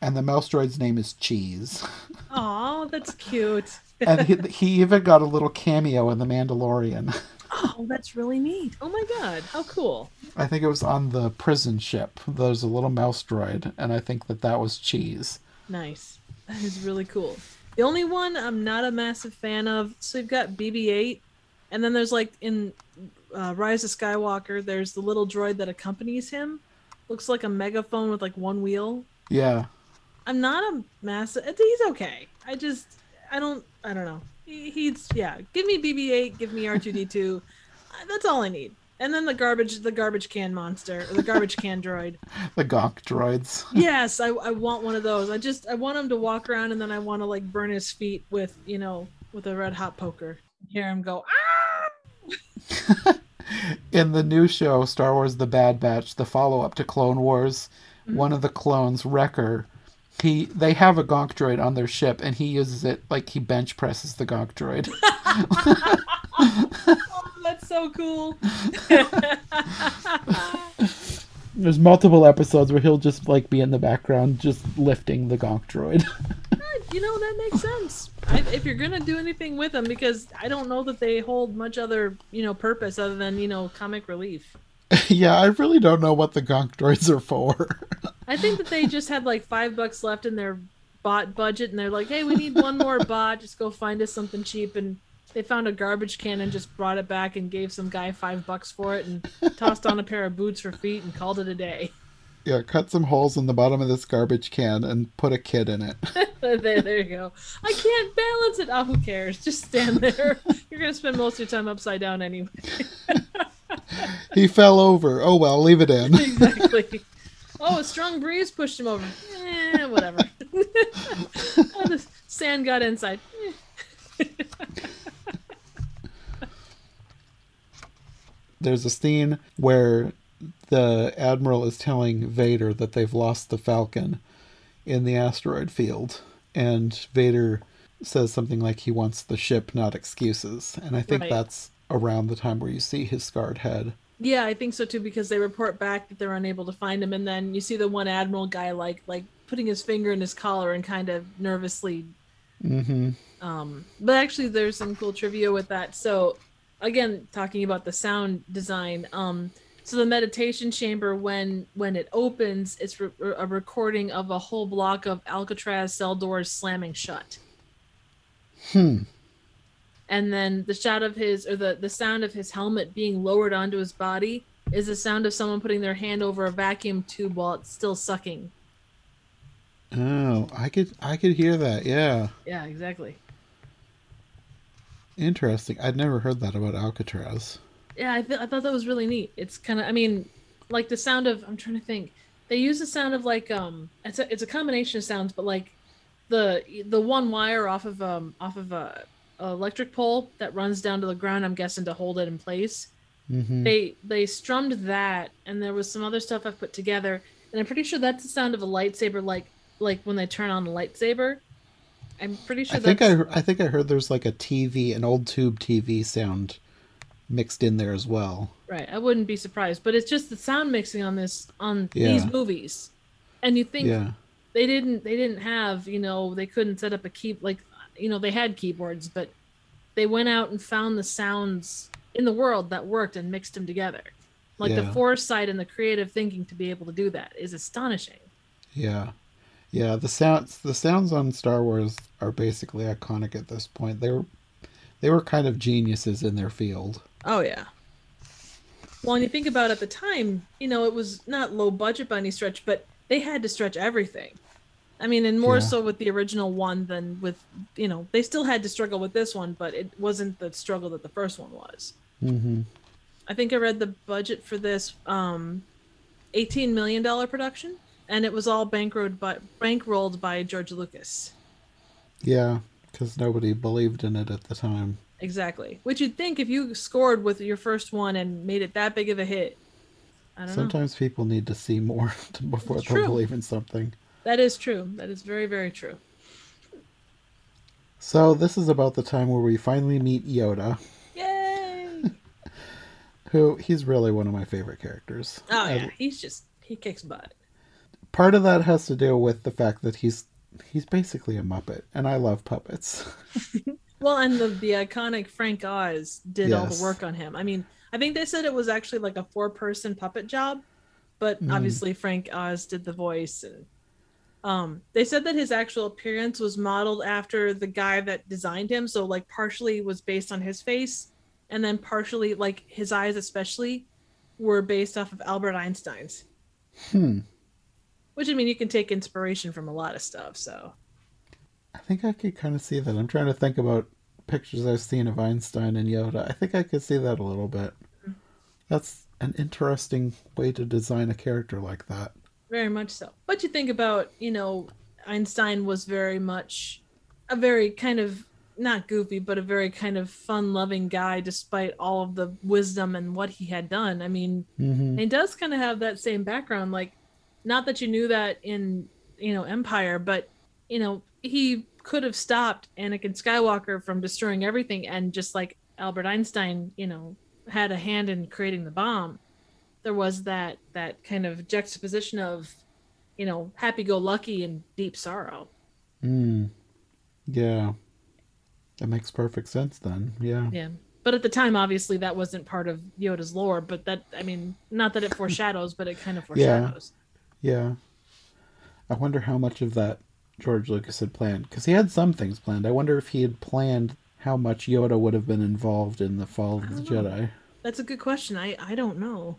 and the mouse droid's name is Cheese. Oh, that's cute. and he, he even got a little cameo in The Mandalorian. Oh, that's really neat. Oh my god, how cool. I think it was on the prison ship. There's a little mouse droid, and I think that that was Cheese. Nice. That is really cool. The only one I'm not a massive fan of, so you've got BB-8, and then there's like in uh, Rise of Skywalker, there's the little droid that accompanies him. Looks like a megaphone with like one wheel. Yeah. I'm not a massive. He's okay. I just, I don't, I don't know. He, he's yeah. Give me BB-8. Give me R2D2. That's all I need and then the garbage the garbage can monster the garbage can droid the gonk droids yes I, I want one of those i just i want him to walk around and then i want to like burn his feet with you know with a red hot poker hear him go ah in the new show Star Wars: The Bad Batch, the follow-up to Clone Wars, mm-hmm. one of the clones, Wrecker, he they have a gonk droid on their ship, and he uses it like he bench presses the gonk droid. oh, that's so cool. There's multiple episodes where he'll just like be in the background, just lifting the gonk droid. you know that makes sense. I, if you're gonna do anything with them, because I don't know that they hold much other you know purpose other than you know comic relief. yeah, I really don't know what the gonk droids are for. I think that they just had like five bucks left in their bot budget, and they're like, "Hey, we need one more bot. Just go find us something cheap." And they found a garbage can and just brought it back and gave some guy five bucks for it, and tossed on a pair of boots for feet and called it a day. Yeah, cut some holes in the bottom of this garbage can and put a kid in it. there, there you go. I can't balance it. Oh, who cares? Just stand there. You're gonna spend most of your time upside down anyway. he fell over. Oh well, leave it in. exactly. Oh, a strong breeze pushed him over. Eh, whatever. oh, the sand got inside. There's a scene where the admiral is telling Vader that they've lost the Falcon in the asteroid field, and Vader says something like he wants the ship, not excuses. And I think right. that's around the time where you see his scarred head. Yeah, I think so too because they report back that they're unable to find him, and then you see the one admiral guy like like putting his finger in his collar and kind of nervously. Mm-hmm. Um, but actually, there's some cool trivia with that. So, again, talking about the sound design. Um, so the meditation chamber, when when it opens, it's re- a recording of a whole block of Alcatraz cell doors slamming shut. Hmm and then the shot of his or the the sound of his helmet being lowered onto his body is the sound of someone putting their hand over a vacuum tube while it's still sucking. Oh, I could I could hear that. Yeah. Yeah, exactly. Interesting. I'd never heard that about Alcatraz. Yeah, I, th- I thought that was really neat. It's kind of I mean, like the sound of I'm trying to think. They use the sound of like um it's a it's a combination of sounds, but like the the one wire off of um off of a electric pole that runs down to the ground. I'm guessing to hold it in place. Mm-hmm. They they strummed that, and there was some other stuff I've put together, and I'm pretty sure that's the sound of a lightsaber, like like when they turn on the lightsaber. I'm pretty sure. I think I I think I heard there's like a TV, an old tube TV sound mixed in there as well. Right, I wouldn't be surprised, but it's just the sound mixing on this on yeah. these movies, and you think yeah. they didn't they didn't have you know they couldn't set up a keep like you know they had keyboards but they went out and found the sounds in the world that worked and mixed them together. Like yeah. the foresight and the creative thinking to be able to do that is astonishing. Yeah. Yeah the sounds the sounds on star wars are basically iconic at this point. They were they were kind of geniuses in their field. Oh yeah. Well and you think about at the time you know it was not low budget by any stretch but they had to stretch everything I mean, and more yeah. so with the original one than with, you know, they still had to struggle with this one, but it wasn't the struggle that the first one was. Mm-hmm. I think I read the budget for this um, $18 million production, and it was all bankrolled by, bankrolled by George Lucas. Yeah, because nobody believed in it at the time. Exactly. Which you'd think if you scored with your first one and made it that big of a hit. Sometimes know. people need to see more before they'll believe in something. That is true. That is very, very true. So this is about the time where we finally meet Yoda. Yay! who he's really one of my favorite characters. Oh yeah, he's just he kicks butt. Part of that has to do with the fact that he's he's basically a muppet, and I love puppets. well, and the the iconic Frank Oz did yes. all the work on him. I mean, I think they said it was actually like a four person puppet job, but mm. obviously Frank Oz did the voice and um, they said that his actual appearance was modeled after the guy that designed him, so like partially was based on his face, and then partially like his eyes, especially, were based off of Albert Einstein's. Hmm. Which I mean, you can take inspiration from a lot of stuff. So. I think I could kind of see that. I'm trying to think about pictures I've seen of Einstein and Yoda. I think I could see that a little bit. Mm-hmm. That's an interesting way to design a character like that. Very much so. But you think about, you know, Einstein was very much a very kind of not goofy, but a very kind of fun-loving guy, despite all of the wisdom and what he had done. I mean, Mhm. he does kind of have that same background. Like, not that you knew that in you know Empire, but you know he could have stopped Anakin Skywalker from destroying everything, and just like Albert Einstein, you know, had a hand in creating the bomb. There was that that kind of juxtaposition of, you know, happy-go-lucky and deep sorrow. Mm. Yeah. That makes perfect sense then. Yeah. Yeah. But at the time, obviously, that wasn't part of Yoda's lore. But that, I mean, not that it foreshadows, but it kind of foreshadows. Yeah. yeah. I wonder how much of that George Lucas had planned. Because he had some things planned. I wonder if he had planned how much Yoda would have been involved in the fall of the know. Jedi. That's a good question. I I don't know.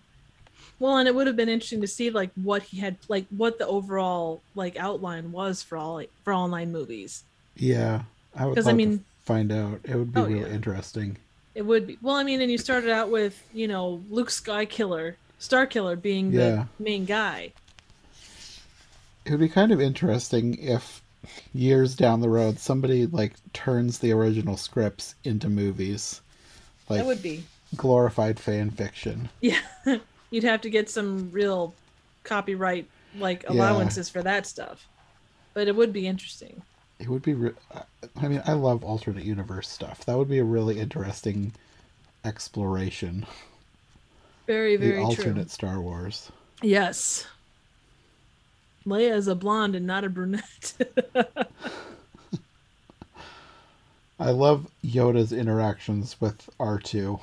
Well, and it would have been interesting to see like what he had like what the overall like outline was for all for all nine movies. Yeah. I would 'Cause, love I to mean- find out. It would be Oh, really yeah. interesting. It would be well. I mean, and you started out with you know Luke Skykiller, Starkiller being the main guy. It would be kind of interesting if years down the road somebody like turns the original scripts into movies. Like that would be glorified fan fiction. yeah. You'd have to get some real copyright like Yeah. allowances for that stuff, but it would be interesting. It would be. Re- I mean, I love alternate universe stuff. That would be a really interesting exploration. Very very the alternate true. Star Wars. Yes. Leia is a blonde and not a brunette. I love Yoda's interactions with R two.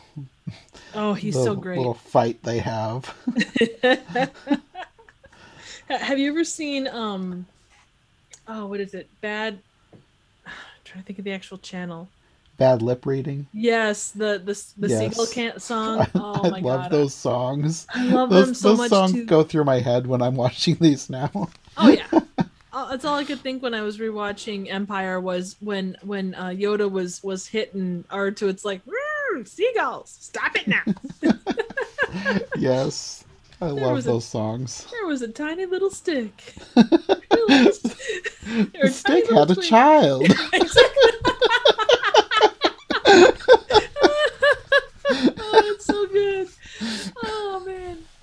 oh, he's the so great. Little fight they have. Have you ever seen um oh what is it? Bad I'm trying to think of the actual channel. Bad lip reading. Yes, the the the Yes. seagull can't song. Oh I my love god. those songs. I love those them so those much songs too. go through my head when I'm watching these now. Oh yeah. That's all I could think when I was rewatching Empire was when when uh, Yoda was was hitting R2. It's like seagulls, stop it now. yes, I love was a- those songs. there was a tiny little stick. The stick had a child. oh, it's so good. Oh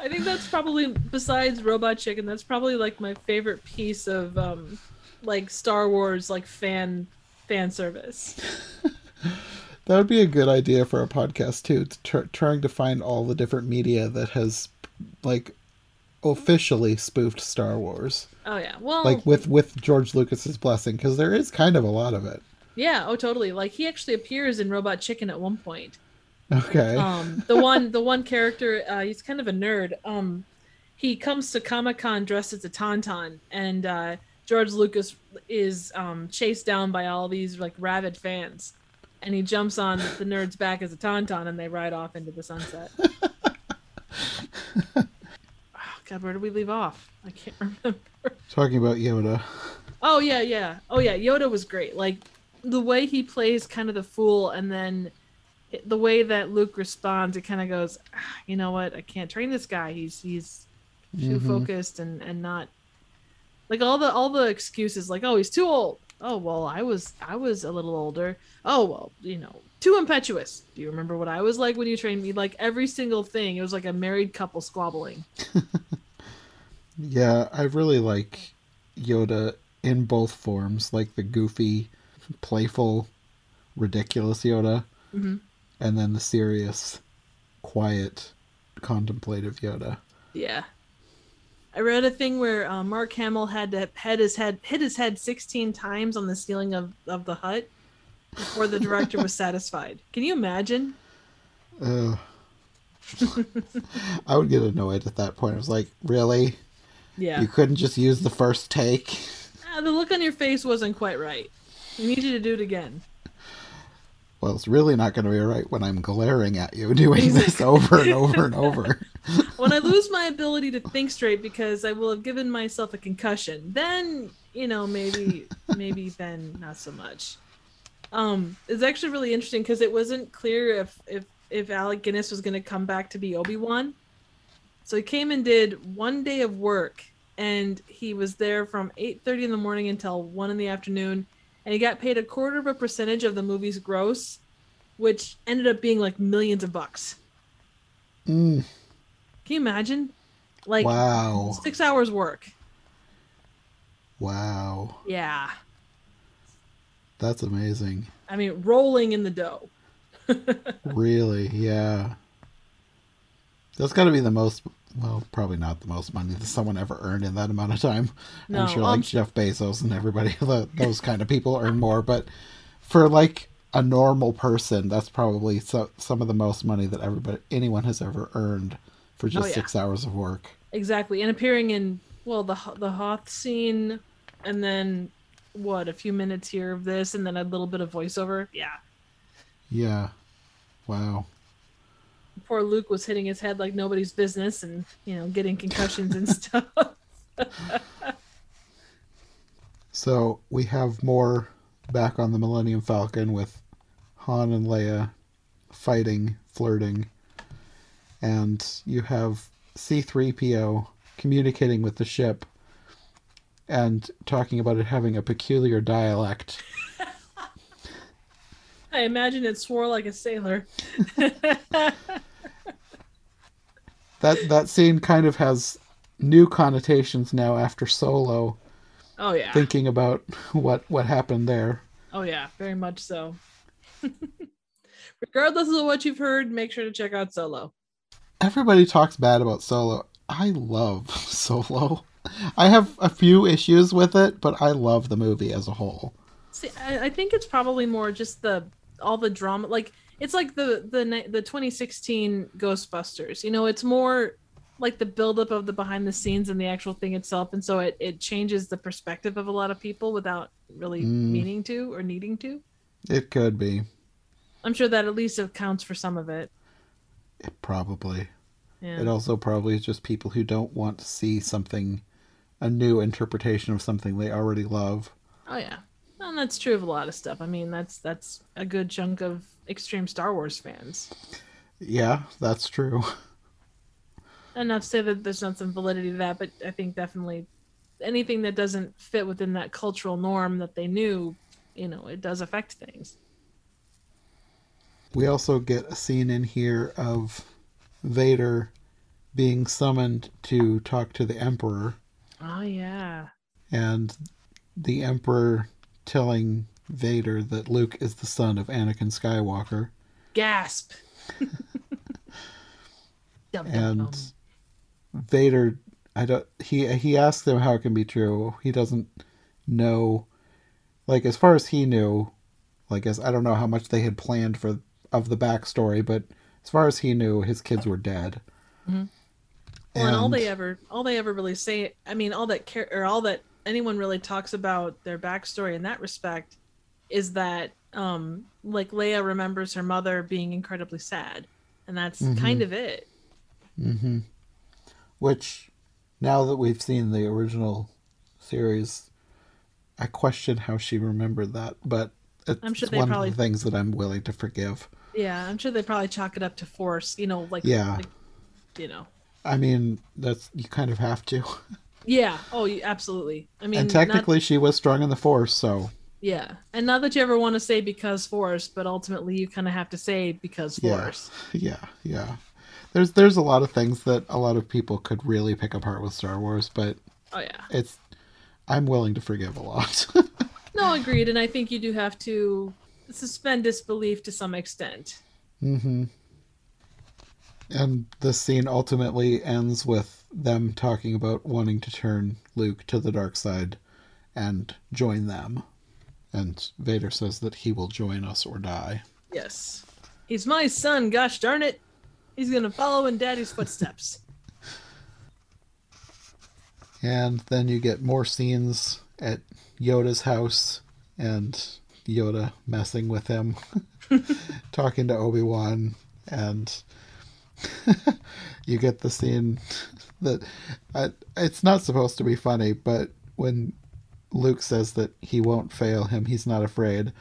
I think that's probably besides Robot Chicken. That's probably like my favorite piece of um, like Star Wars like fan fan service. That would be a good idea for a podcast too. To tr- trying to find all the different media that has, like, officially spoofed Star Wars, Oh yeah, well, like with with George Lucas's blessing, because there is kind of a lot of it. yeah, oh totally. Like he actually appears in Robot Chicken at one point. Okay. Um, the one the one character, uh, he's kind of a nerd. Um, he comes to Comic Con dressed as a tauntaun, and uh, George Lucas is um, chased down by all these like rabid fans, and he jumps on the nerd's back as a tauntaun, and they ride off into the sunset. oh, God, where did we leave off? I can't remember. Talking about Yoda. Oh yeah, yeah. Oh yeah, Yoda was great. Like the way he plays kind of the fool and then the way that Luke responds, it kind of goes, "Ah, you know what? I can't train this guy. He's he's too Mhm. focused and and not like all the all the excuses like, "Oh, he's too old." Oh, well, I was I was a little older. Oh, well, you know, too impetuous. Do you remember what I was like when you trained me? Like every single thing. It was like a married couple squabbling. Yeah, I really like Yoda in both forms, like the goofy, playful, ridiculous Yoda, Mhm. And then the serious, quiet, contemplative Yoda. Yeah. I read a thing where uh, Mark Hamill had to hit his head hit his head 16 times on the ceiling of, of the hut before the director was satisfied. Can you imagine? Ugh. I would get annoyed at that point. I was like, really? Yeah. You couldn't just use the first take? Ah, the look on your face wasn't quite right. We need you to do it again. Well, it's really not going to be right when I'm glaring at you doing this over and over and over. When I lose my ability to think straight because I will have given myself a concussion, then you know maybe maybe then not so much. Um, it's actually really interesting because it wasn't clear if if if Alec Guinness was going to come back to be Obi Wan. So he came and did one day of work, and he was there from eight thirty in the morning until one in the afternoon. And he got paid a quarter of a percentage of the movie's gross, which ended up being like millions of bucks. Mm. Can you imagine? Like wow. six hours work. Wow. Yeah. That's amazing. I mean, rolling in the dough. really? Yeah. That's got to be the most. Well, probably not the most money that someone ever earned in that amount of time. No, I'm sure, like Jeff Bezos and everybody, those kind of people earn more. But for like a normal person, that's probably so, some of the most money that everybody, anyone has ever earned for just oh, yeah. six hours of work. Exactly, and appearing in well the the Hoth scene, and then what a few minutes here of this, and then a little bit of voiceover. Yeah. Yeah. Wow. Poor Luke was hitting his head like nobody's business, and you know getting concussions and stuff. so we have more back on the Millennium Falcon with Han and Leia fighting, flirting, and you have C3PO communicating with the ship and talking about it having a peculiar dialect. I imagine it swore like a sailor. that that scene kind of has new connotations now after Solo. Oh yeah. Thinking about what what happened there. Oh yeah, very much so. Regardless of what you've heard, make sure to check out Solo everybody talks bad about Solo. I love Solo. I have a few issues with it, but I love the movie as a whole. See, I, I think it's probably more just the all the drama. Like it's like the the the 2016 Ghostbusters. You know, it's more like the buildup of the behind the scenes and the actual thing itself, and so it it changes the perspective of a lot of people without really mm. meaning to or needing to. It could be. I'm sure that at least accounts for some of it. It probably. Yeah. It also probably is just people who don't want to see something, a new interpretation of something they already love. Oh yeah, and that's true of a lot of stuff. I mean, that's that's a good chunk of extreme Star Wars fans. Yeah, that's true. And not to say that there's not some validity to that, but I think definitely anything that doesn't fit within that cultural norm that they knew, you know, it does affect things. We also get a scene in here of Vader being summoned to talk to the Emperor. Oh, yeah. And the Emperor telling Vader that Luke is the son of Anakin Skywalker. Gasp! dum, and dum. Vader, I don't. He he asks them how it can be true. He doesn't know. Like as far as he knew, like as I don't know how much they had planned for of the backstory, but as far as he knew, his kids were dead. Mm-hmm. Well, and, and, all they ever, all they ever really say, I mean, all that care or all that anyone really talks about their backstory in that respect is that, um, like Leia remembers her mother being incredibly sad, and that's mm-hmm. kind of it. Mm-hmm. Which, now that we've seen the original series, I question how she remembered that, but it's I'm sure one probably... of the things that I'm willing to forgive. Yeah, I'm sure they probably chalk it up to force. You know, like yeah, like, you know. I mean, that's you kind of have to. Yeah. Oh, absolutely. I mean, and technically, not... she was strong in the force, so. Yeah, and not that you ever want to say because force, but ultimately you kind of have to say because force. Yeah, yeah, yeah. There's there's a lot of things that a lot of people could really pick apart with Star Wars, but oh yeah, it's I'm willing to forgive a lot. no, agreed, and I think you do have to suspend disbelief to some extent. Mm-hmm. And the scene ultimately ends with them talking about wanting to turn Luke to the dark side and join them. And Vader says that he will join us or die. Yes. He's my son, gosh darn it. He's going to follow in Daddy's footsteps. and then you get more scenes at Yoda's house and Yoda messing with him, talking to Obi Wan, and you get the scene that uh, it's not supposed to be funny, but when Luke says that he won't fail him, he's not afraid.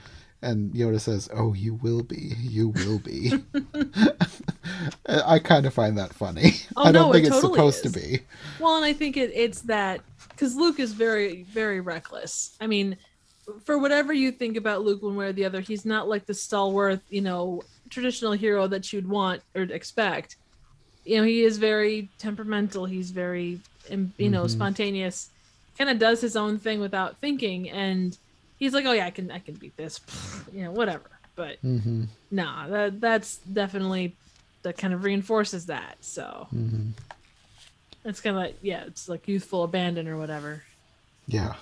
And Yoda says, "Oh, you will be. You will be." I kind of find that funny. Oh, I don't no, think it it's totally supposed is. to be. Well, and I think it, it's that because Luke is very, very reckless. I mean, for whatever you think about Luke one way or the other, he's not like the stalwart, you know, traditional hero that you'd want or expect. You know, he is very temperamental. He's very, you know, mm-hmm. spontaneous. Kind of does his own thing without thinking, and he's like, "Oh yeah, I can, I can beat this," you know, whatever. But mm-hmm. nah, that that's definitely that kind of reinforces that. So mm-hmm. it's kind of like, yeah, it's like youthful abandon or whatever. Yeah.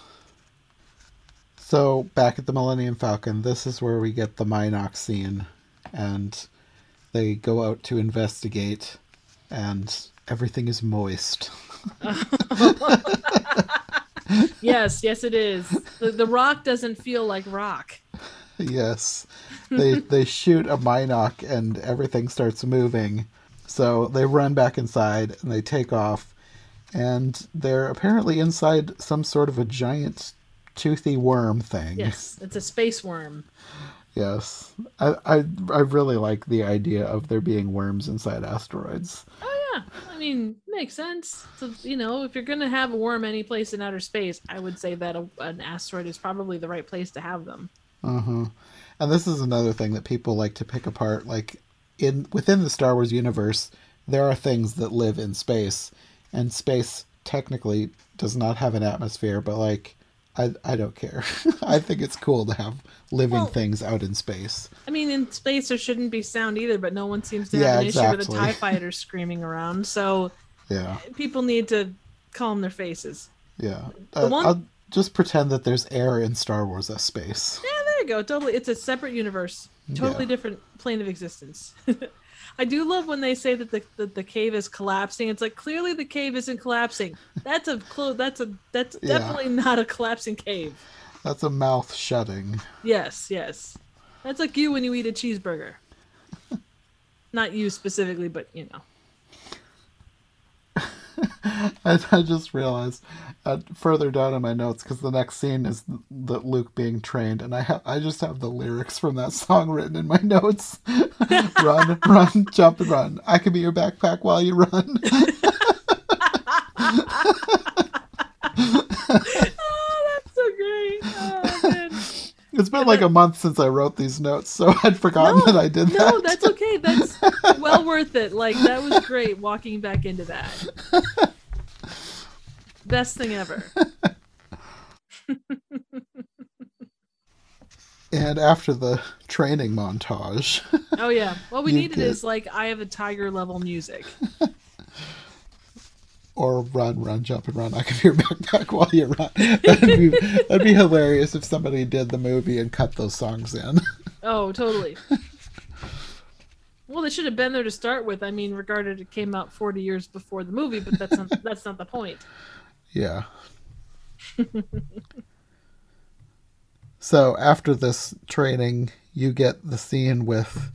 So back at the Millennium Falcon, this is where we get the Mynock scene, and they go out to investigate, and everything is moist. yes, yes, it is. The, the rock doesn't feel like rock. Yes, they they shoot a Mynock, and everything starts moving. So they run back inside and they take off, and they're apparently inside some sort of a giant toothy worm thing. Yes, it's a space worm. Yes, I, I I really like the idea of there being worms inside asteroids. Oh yeah, I mean makes sense. So you know, if you're gonna have a worm any place in outer space, I would say that a, an asteroid is probably the right place to have them. Uh huh. And this is another thing that people like to pick apart. Like in within the Star Wars universe, there are things that live in space, and space technically does not have an atmosphere, but like I, I don't care. I think it's cool to have living well, things out in space. I mean, in space there shouldn't be sound either, but no one seems to have yeah, an exactly. issue with a TIE fighter screaming around. So yeah, people need to calm their faces. Yeah. The uh, one... I'll just pretend that there's air in Star Wars as space. Yeah, there you go. Totally. It's a separate universe. Totally yeah. different plane of existence. I do love when they say that the, the, the cave is collapsing. It's like clearly the cave isn't collapsing. That's a clo- That's a that's yeah. definitely not a collapsing cave. That's a mouth shutting. Yes, yes. That's like you when you eat a cheeseburger. not you specifically, but you know. I, I, just realized uh, further down in my notes because the next scene is the Luke being trained, and I have I just have the lyrics from that song written in my notes. run, run, jump, and run. I can be your backpack while you run. oh, that's so great! Oh, it's been like a month since I wrote these notes, so I'd forgotten no, that I did that. No, that's okay. That's well worth it. Like that was great walking back into that. Best thing ever. and after the training montage. Oh yeah. What we needed get... is like Eye of the Tiger level music. Or run, run, jump, and run. I can hear your backpack while you run. That'd be, that'd be hilarious if somebody did the movie and cut those songs in. Oh, totally. well, they should have been there to start with. I mean, regarded it came out 40 years before the movie, but that's not that's not the point. Yeah. so after this training, you get the scene with.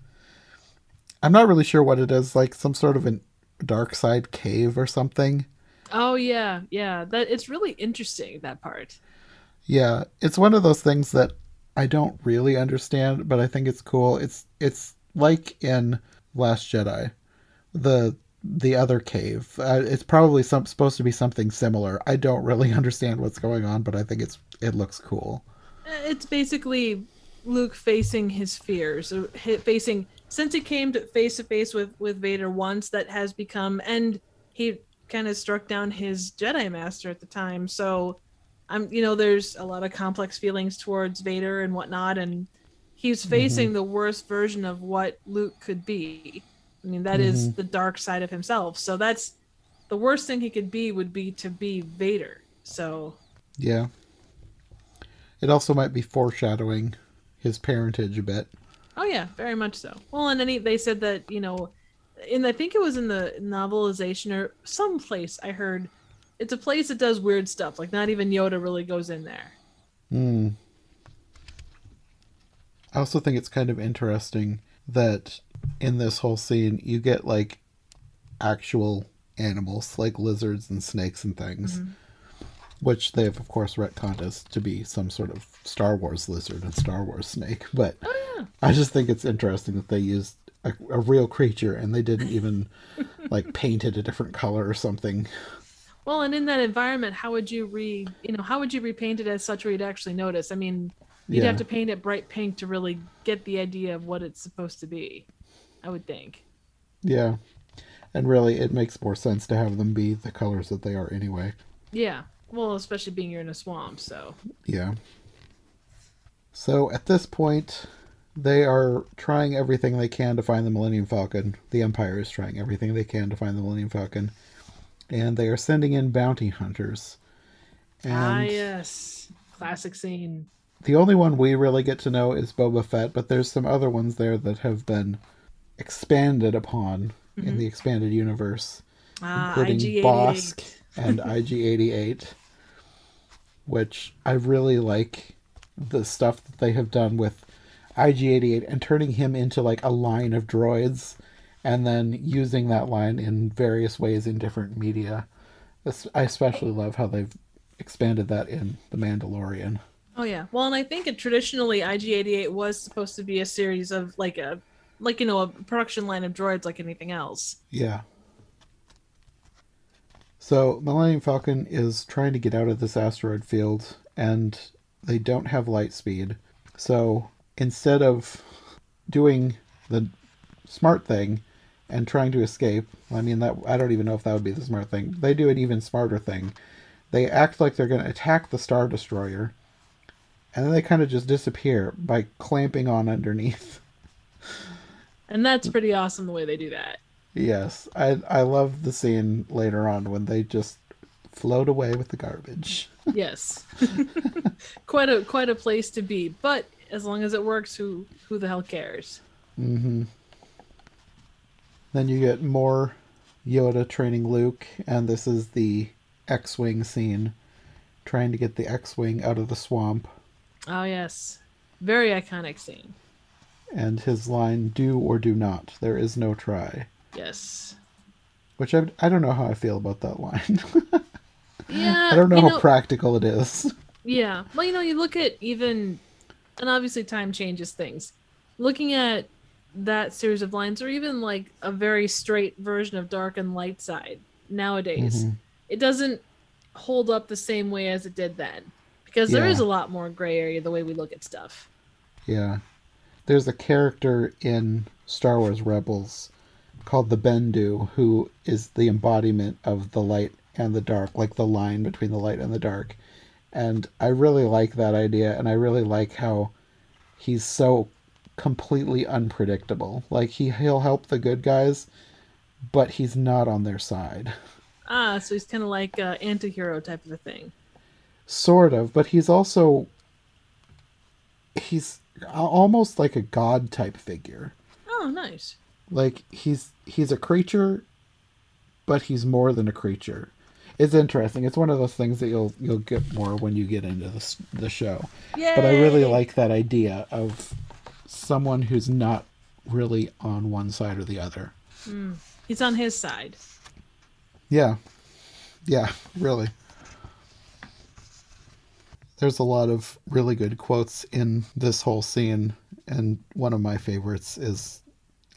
I'm not really sure what it is, like some sort of an dark side cave or something. Oh yeah, yeah. That it's really interesting that part. Yeah, it's one of those things that I don't really understand, but I think it's cool. It's it's like in Last Jedi, the the other cave. Uh, it's probably some supposed to be something similar. I don't really understand what's going on, but I think it's it looks cool. Uh, it's basically Luke facing his fears, facing since he came to face to face with with Vader once, that has become and he kind of struck down his Jedi master at the time. So I'm you know there's a lot of complex feelings towards Vader and whatnot, and he's mm-hmm. facing mm-hmm. the worst version of what Luke could be. I mean that mm-hmm. is the dark side of himself. So that's the worst thing he could be would be to be Vader. So yeah, it also might be foreshadowing his parentage a bit. Oh yeah, very much so. Well, and then he, they said that you know, and I think it was in the novelization or some place I heard, it's a place that does weird stuff. Like not even Yoda really goes in there. Hmm. I also think it's kind of interesting that in this whole scene you get like actual animals like lizards and snakes and things. Mm-hmm which they have of course retconned as to be some sort of Star Wars lizard and Star Wars snake. But oh, yeah. I just think it's interesting that they used a, a real creature and they didn't even like paint it a different color or something. Well, and in that environment, how would you re you know how would you repaint it as such where you'd actually notice? I mean, you'd Yeah. have to paint it bright pink to really get the idea of what it's supposed to be. I would think. Yeah. And really, it makes more sense to have them be the colors that they are anyway. Yeah. Well, especially being you're in a swamp, so Yeah. So at this point, they are trying everything they can to find the Millennium Falcon. The Empire is trying everything they can to find the Millennium Falcon. And they are sending in bounty hunters. And ah yes, classic scene. the only one we really get to know is Boba Fett, but there's some other ones there that have been expanded upon in the expanded universe. Ah, including IG88. Bossk and IG88, which I really like the stuff that they have done with IG88 and turning him into like a line of droids and then using that line in various ways in different media. I especially love how they've expanded that in The Mandalorian. Oh yeah. Well, and I think it traditionally IG88 was supposed to be a series of like a like you know a production line of droids like anything else. Yeah. So Millennium Falcon is trying to get out of this asteroid field, and they don't have light speed. So instead of doing the smart thing and trying to escape, I mean that I don't even know if that would be the smart thing. They do an even smarter thing. They act like they're going to attack the star destroyer, and then they kind of just disappear by clamping on underneath. And that's pretty awesome the way they do that. Yes, I I love the scene later on when they just float away with the garbage. Yes. quite a quite a place to be, but as long as it works, who who the hell cares? Mm-hmm. Then you get more Yoda training Luke, and this is the X-wing scene, trying to get the X-wing out of the swamp, Oh yes. Very iconic scene. and his line "Do or do not. There is no try." Yes. Which I I don't know how I feel about that line. Yeah. I don't know how practical it is. Yeah. Well, you know, you look at even, and obviously time changes things. Looking at that series of lines, or even like a very straight version of Dark and Light Side nowadays, Mhm. it doesn't hold up the same way as it did then. Because there Yeah. is a lot more gray area the way we look at stuff. Yeah. There's a character in Star Wars Rebels called the Bendu who is the embodiment of the light and the dark, like the line between the light and the dark. And I really like that idea and I really like how he's so completely unpredictable. Like he he'll help the good guys, but he's not on their side. Ah, so he's kind of like uh, anti-hero type of a thing. Sort of, but he's also he's almost like a god type figure. Oh, nice. Like he's he's a creature but he's more than a creature. It's interesting. It's one of those things that you'll you'll get more when you get into the, the show. Yeah. but i really like that idea of someone who's not really on one side or the other. Hmm. He's on his side. yeah. Yeah really. There's a lot of really good quotes in this whole scene and one of my favorites is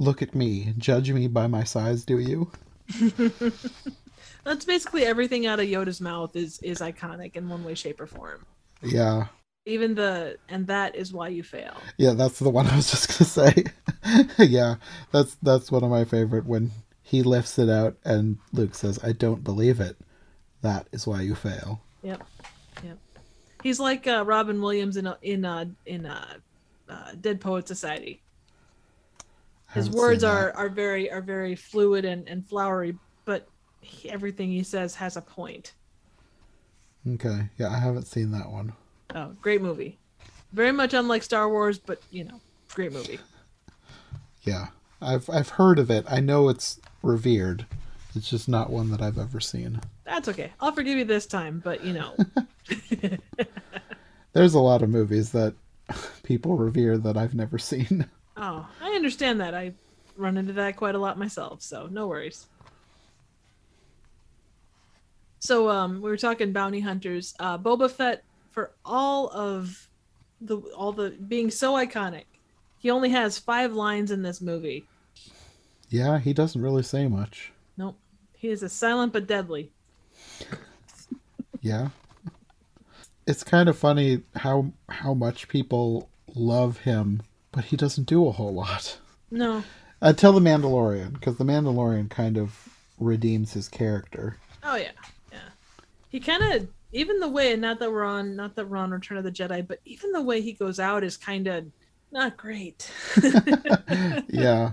look at me judge me by my size do you That's basically everything out of Yoda's mouth is is iconic in one way, shape, or form. yeah Even the and that is why you fail. Yeah, that's the one I was just gonna say. yeah, that's that's one of my favorite when he lifts it out and Luke says, "I don't believe it." That is why you fail. Yep, yep. He's like uh, Robin Williams in a, in uh in uh, uh, Dead Poet Society. His words are are very are very fluid and and flowery, but he, everything he says has a point. okay. Yeah, I haven't seen that one. Oh, great movie. Very much unlike Star Wars, but you know, great movie. Yeah, I've I've heard of it. I know it's revered. It's just not one that I've ever seen. That's okay. I'll forgive you this time, but you know, There's a lot of movies that people revere that I've never seen. Oh, I understand that. I run into that quite a lot myself, so no worries. So, um, we were talking bounty hunters. Uh, Boba Fett, for all of the all the being so iconic, he only has five lines in this movie. Yeah, he doesn't really say much. Nope, he is a silent but deadly. yeah. It's kind of funny how how much people love him, but he doesn't do a whole lot. No. Until the Mandalorian, because the Mandalorian kind of redeems his character. Oh yeah, yeah. He kind of even the way, not that we're on, not that we're on Return of the Jedi, but even the way he goes out is kind of not great. yeah,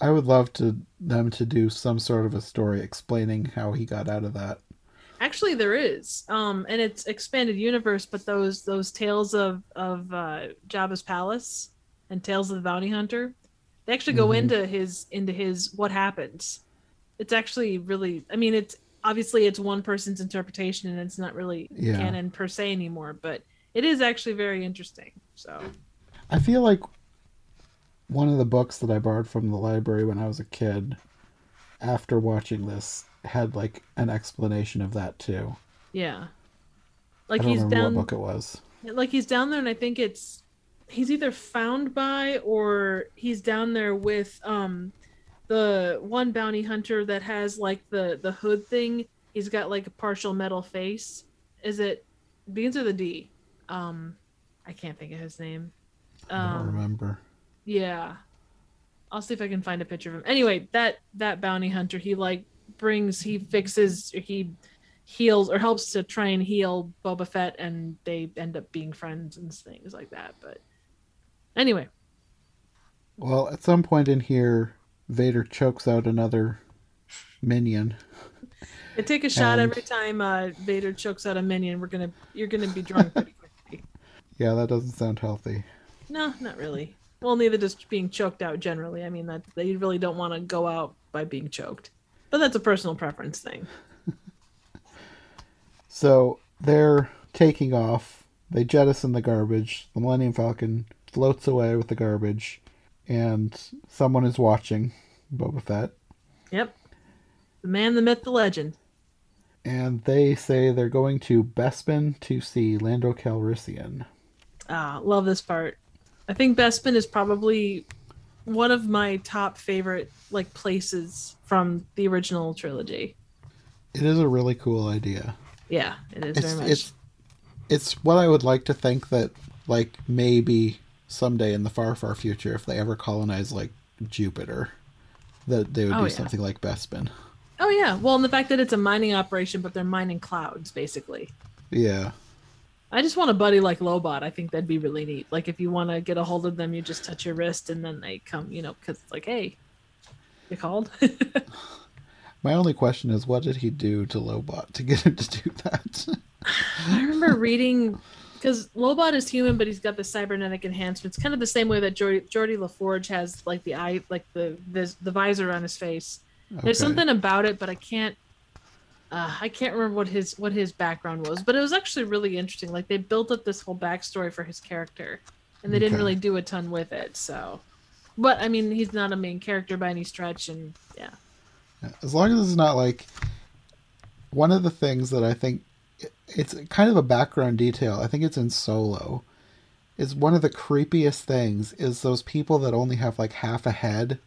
I would love to them to do some sort of a story explaining how he got out of that. Actually, there is, um, and it's expanded universe. But those those tales of of uh, Jabba's palace and tales of the bounty hunter, they actually go mm-hmm. into his into his what happens. It's actually really, I mean, it's obviously it's one person's interpretation and it's not really yeah. canon per se anymore, but it is actually very interesting. So I feel like one of the books that I borrowed from the library when I was a kid after watching this had like an explanation of that too. Yeah. Like he's down what book it was. Like he's down there and I think it's he's either found by or he's down there with um the one bounty hunter that has like the the hood thing. He's got like a partial metal face. Is it begins with a D? Um, I can't think of his name. Um, I don't um, remember. Yeah, I'll see if I can find a picture of him. Anyway, that that bounty hunter, he like brings, he fixes, he heals or helps to try and heal Boba Fett, and they end up being friends and things like that. But anyway. Well, at some point in here, Vader chokes out another minion. They take a shot and... every time uh, Vader chokes out a minion. We're gonna you're gonna be drunk pretty quickly. Yeah, that doesn't sound healthy. No, not really. Well, neither does being choked out generally. I mean that they really don't want to go out by being choked, but that's a personal preference thing. so they're taking off. They jettison the garbage. The Millennium Falcon floats away with the garbage and someone is watching Boba Fett. Yep. The man, the myth, the legend. And they say they're going to Bespin to see Lando Calrissian. Ah, love this part. I think Bespin is probably one of my top favorite like places from the original trilogy. It is a really cool idea. Yeah, it is it's, very much. It's it's what I would like to think that like maybe someday in the far, far future, if they ever colonize like Jupiter, that they would oh, do yeah. something like Bespin. Oh yeah, well, and the fact that it's a mining operation, but they're mining clouds, basically. Yeah. I just want a buddy like Lobot. I think that'd be really neat. Like if you want to get a hold of them, you just touch your wrist, and then they come. You know, because it's like, hey, you called. My only question is, what did he do to Lobot to get him to do that? I remember reading because Lobot is human, but he's got the cybernetic enhancements, kind of the same way that Geordi, Geordi LaForge has like the eye, like the the, the visor on his face. Okay. There's something about it, but I can't. Uh, I can't remember what his what his background was, but it was actually really interesting. Like they built up this whole backstory for his character, and they okay. didn't really do a ton with it. So, but I mean, he's not a main character by any stretch, and yeah. As long as it's not like one of the things that I think it's kind of a background detail. I think it's in Solo. Is one of the creepiest things is those people that only have like half a head.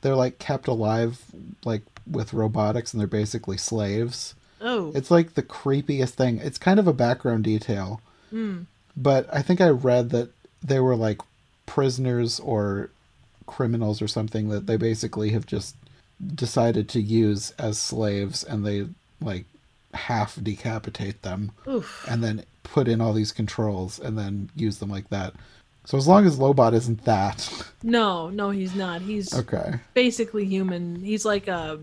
They're like kept alive like with robotics and they're basically slaves. Oh. It's like the creepiest thing. It's kind of a background detail. Mm. But I think I read that they were like prisoners or criminals or something that they basically have just decided to use as slaves and they like half decapitate them Oof. and then put in all these controls and then use them like that. So as long as Lobot isn't that. No, no, he's not. He's okay. Basically human. He's like a.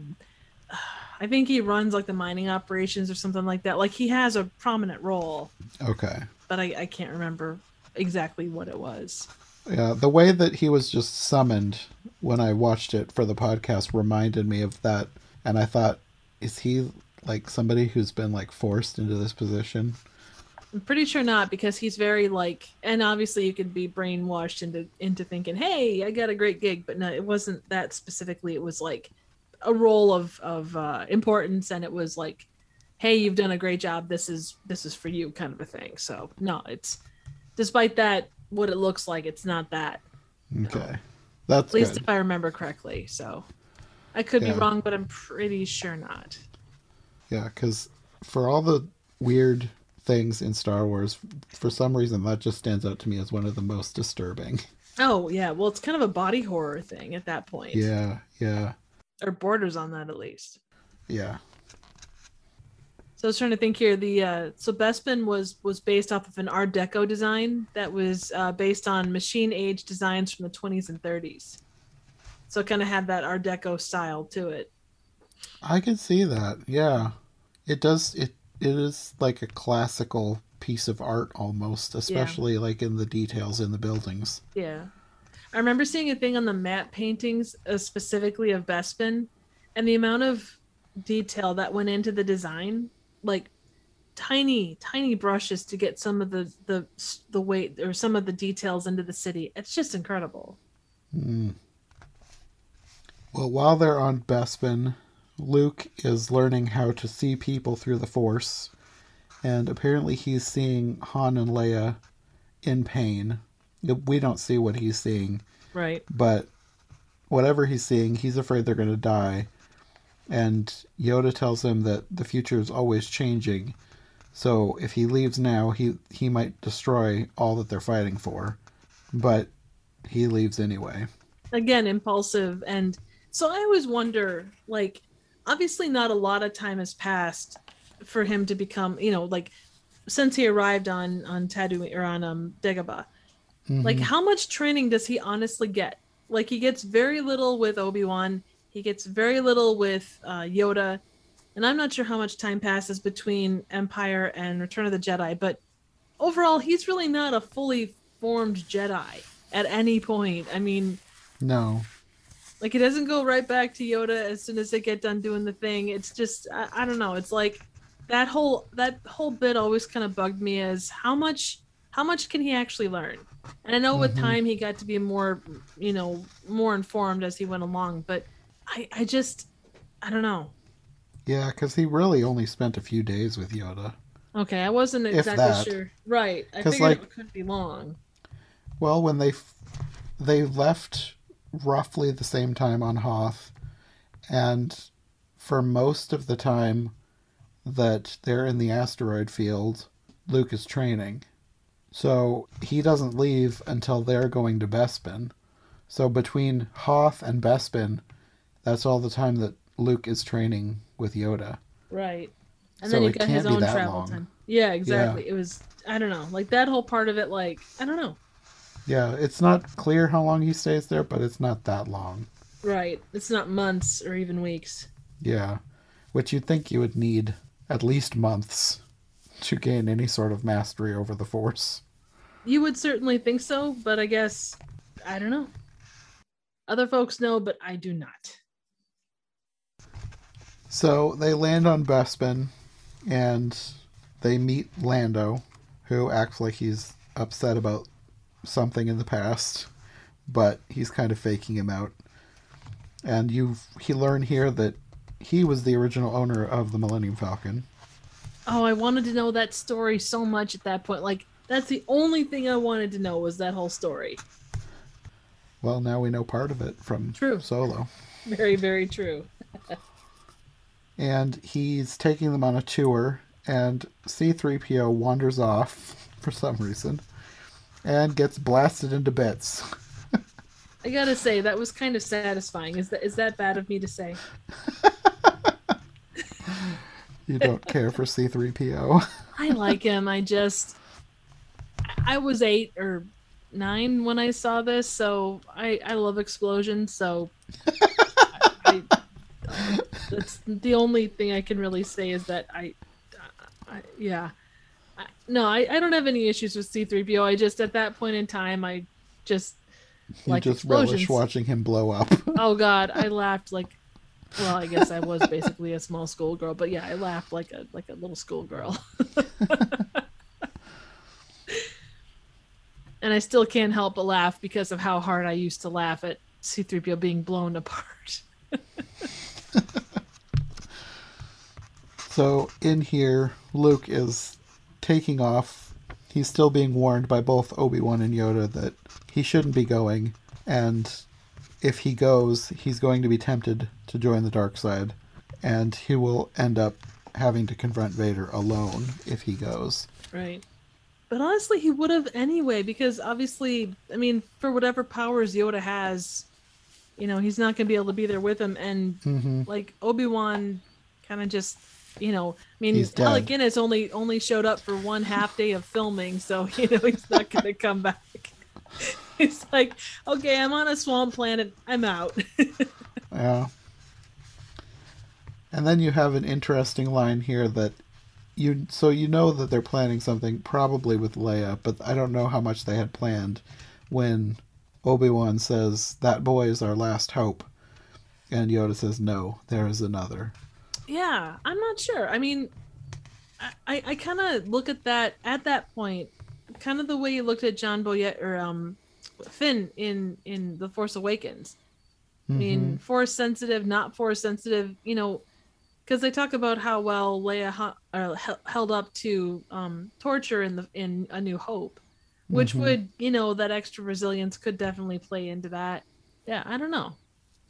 I think he runs like the mining operations or something like that. Like he has a prominent role. Okay. But I, I can't remember exactly what it was. Yeah, the way that he was just summoned when I watched it for the podcast reminded me of that, and I thought, is he like somebody who's been like forced into this position? I'm pretty sure not because he's very like and obviously you could be brainwashed into into thinking, "Hey, I got a great gig," but no, it wasn't that specifically. It was like a role of of uh, importance and it was like, "Hey, you've done a great job. This is this is for you," kind of a thing. So, no, it's despite that what it looks like, it's not that. Okay. That's at least good. if I remember correctly. So, I could yeah. be wrong, but I'm pretty sure not. Yeah, because for all the weird things in Star Wars, for some reason that just stands out to me as one of the most disturbing. Oh yeah, well it's kind of a body horror thing at that point. Yeah, yeah. Or borders on that at least. Yeah. So I was trying to think here. The uh, so Bespin was was based off of an Art Deco design that was uh, based on machine age designs from the 20s and 30s. So it kind of had that Art Deco style to it. I can see that. Yeah, it does. It it is like a classical piece of art almost, especially yeah. like in the details in the buildings. Yeah. I remember seeing a thing on the matte paintings, uh, specifically of Bespin, and the amount of detail that went into the design, like tiny, tiny brushes to get some of the the the weight or some of the details into the city. It's just incredible. Mm. Well, while they're on Bespin, Luke is learning how to see people through the Force and apparently he's seeing Han and Leia in pain. We don't see what he's seeing. Right. But whatever he's seeing, he's afraid they're going to die. And Yoda tells him that the future is always changing. So if he leaves now, he he might destroy all that they're fighting for. But he leaves anyway. Again, impulsive and so I always wonder like obviously not a lot of time has passed for him to become, you know, like since he arrived on on Tatooine or on um Dagobah. Mm-hmm. Like how much training does he honestly get? Like he gets very little with Obi-Wan, he gets very little with uh, Yoda, and I'm not sure how much time passes between Empire and Return of the Jedi, but overall he's really not a fully formed Jedi at any point. I mean, no. Like it doesn't go right back to Yoda as soon as they get done doing the thing. It's just I, I don't know. It's like that whole that whole bit always kind of bugged me as how much how much can he actually learn and i know mm-hmm. with time he got to be more you know more informed as he went along but i i just i don't know yeah because he really only spent a few days with yoda okay i wasn't exactly sure right i figured like, it couldn't be long well when they they left roughly the same time on hoth and for most of the time that they're in the asteroid field Luke is training. So he doesn't leave until they're going to Bespin. So between Hoth and Bespin, that's all the time that Luke is training with Yoda. Right. And so then he got his own travel long. time. Yeah, exactly. Yeah. It was I don't know, like that whole part of it like I don't know. Yeah, it's not clear how long he stays there, but it's not that long. Right. It's not months or even weeks. Yeah. Which you'd think you would need at least months to gain any sort of mastery over the Force. You would certainly think so, but I guess I don't know. Other folks know, but I do not. So they land on Bespin and they meet Lando, who acts like he's upset about something in the past, but he's kind of faking him out. And you he learn here that he was the original owner of the Millennium Falcon. Oh, I wanted to know that story so much at that point. Like that's the only thing I wanted to know was that whole story. Well, now we know part of it from true. Solo. Very, very true. and he's taking them on a tour, and C3PO wanders off for some reason and gets blasted into bits. I gotta say that was kind of satisfying. Is that is that bad of me to say? you don't care for C3PO. I like him. I just I was 8 or 9 when I saw this, so I I love explosions, so I, I, that's the only thing I can really say is that I, I yeah. No, I, I don't have any issues with C3PO. I just at that point in time I just you like just explosions. relish watching him blow up. oh God, I laughed like well, I guess I was basically a small schoolgirl, but yeah, I laughed like a like a little schoolgirl. and I still can't help but laugh because of how hard I used to laugh at C3PO being blown apart. so in here, Luke is taking off. He's still being warned by both Obi-Wan and Yoda that he shouldn't be going and if he goes, he's going to be tempted to join the dark side, and he will end up having to confront Vader alone if he goes. Right. But honestly, he would have anyway, because obviously, I mean, for whatever powers Yoda has, you know, he's not going to be able to be there with him. And Mm-hmm. like Obi Wan, kind of just, you know, I mean, He's dead. Alec Guinness only only showed up for one half day of filming, so you know he's not going to come back. It's like, okay, I'm on a swamp planet. I'm out. Yeah. And then you have an interesting line here that you so you know that they're planning something probably with Leia, but I don't know how much they had planned when Obi-Wan says that boy is our last hope. And Yoda says no, there is another. Yeah, I'm not sure. I mean, I I, kind of look at that at that point, kind of the way you looked at John Boyega or um Finn in in The Force Awakens. I mean, force sensitive, not force sensitive. You know, because they talk about how well Leia uh, held up to um, torture in the in A New Hope, which Mhm. would you know that extra resilience could definitely play into that. Yeah, I don't know.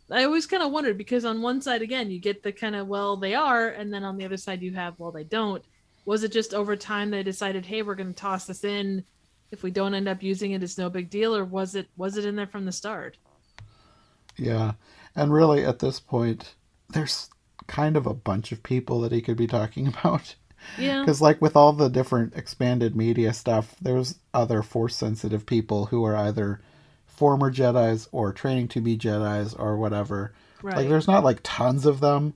I always kind of wondered because on one side again you get the kind of well they are, and then on the other side you have well they don't. Was it just over time they decided hey we're going to toss this in? If we don't end up using it, it's no big deal, or was it was it in there from the start? Yeah. And really at this point there's kind of a bunch of people that he could be talking about. Yeah. Because, like, with all the different expanded media stuff, there's other force sensitive people who are either former Jedi's or training to be Jedi's or whatever. Right. Like, there's not like tons of them,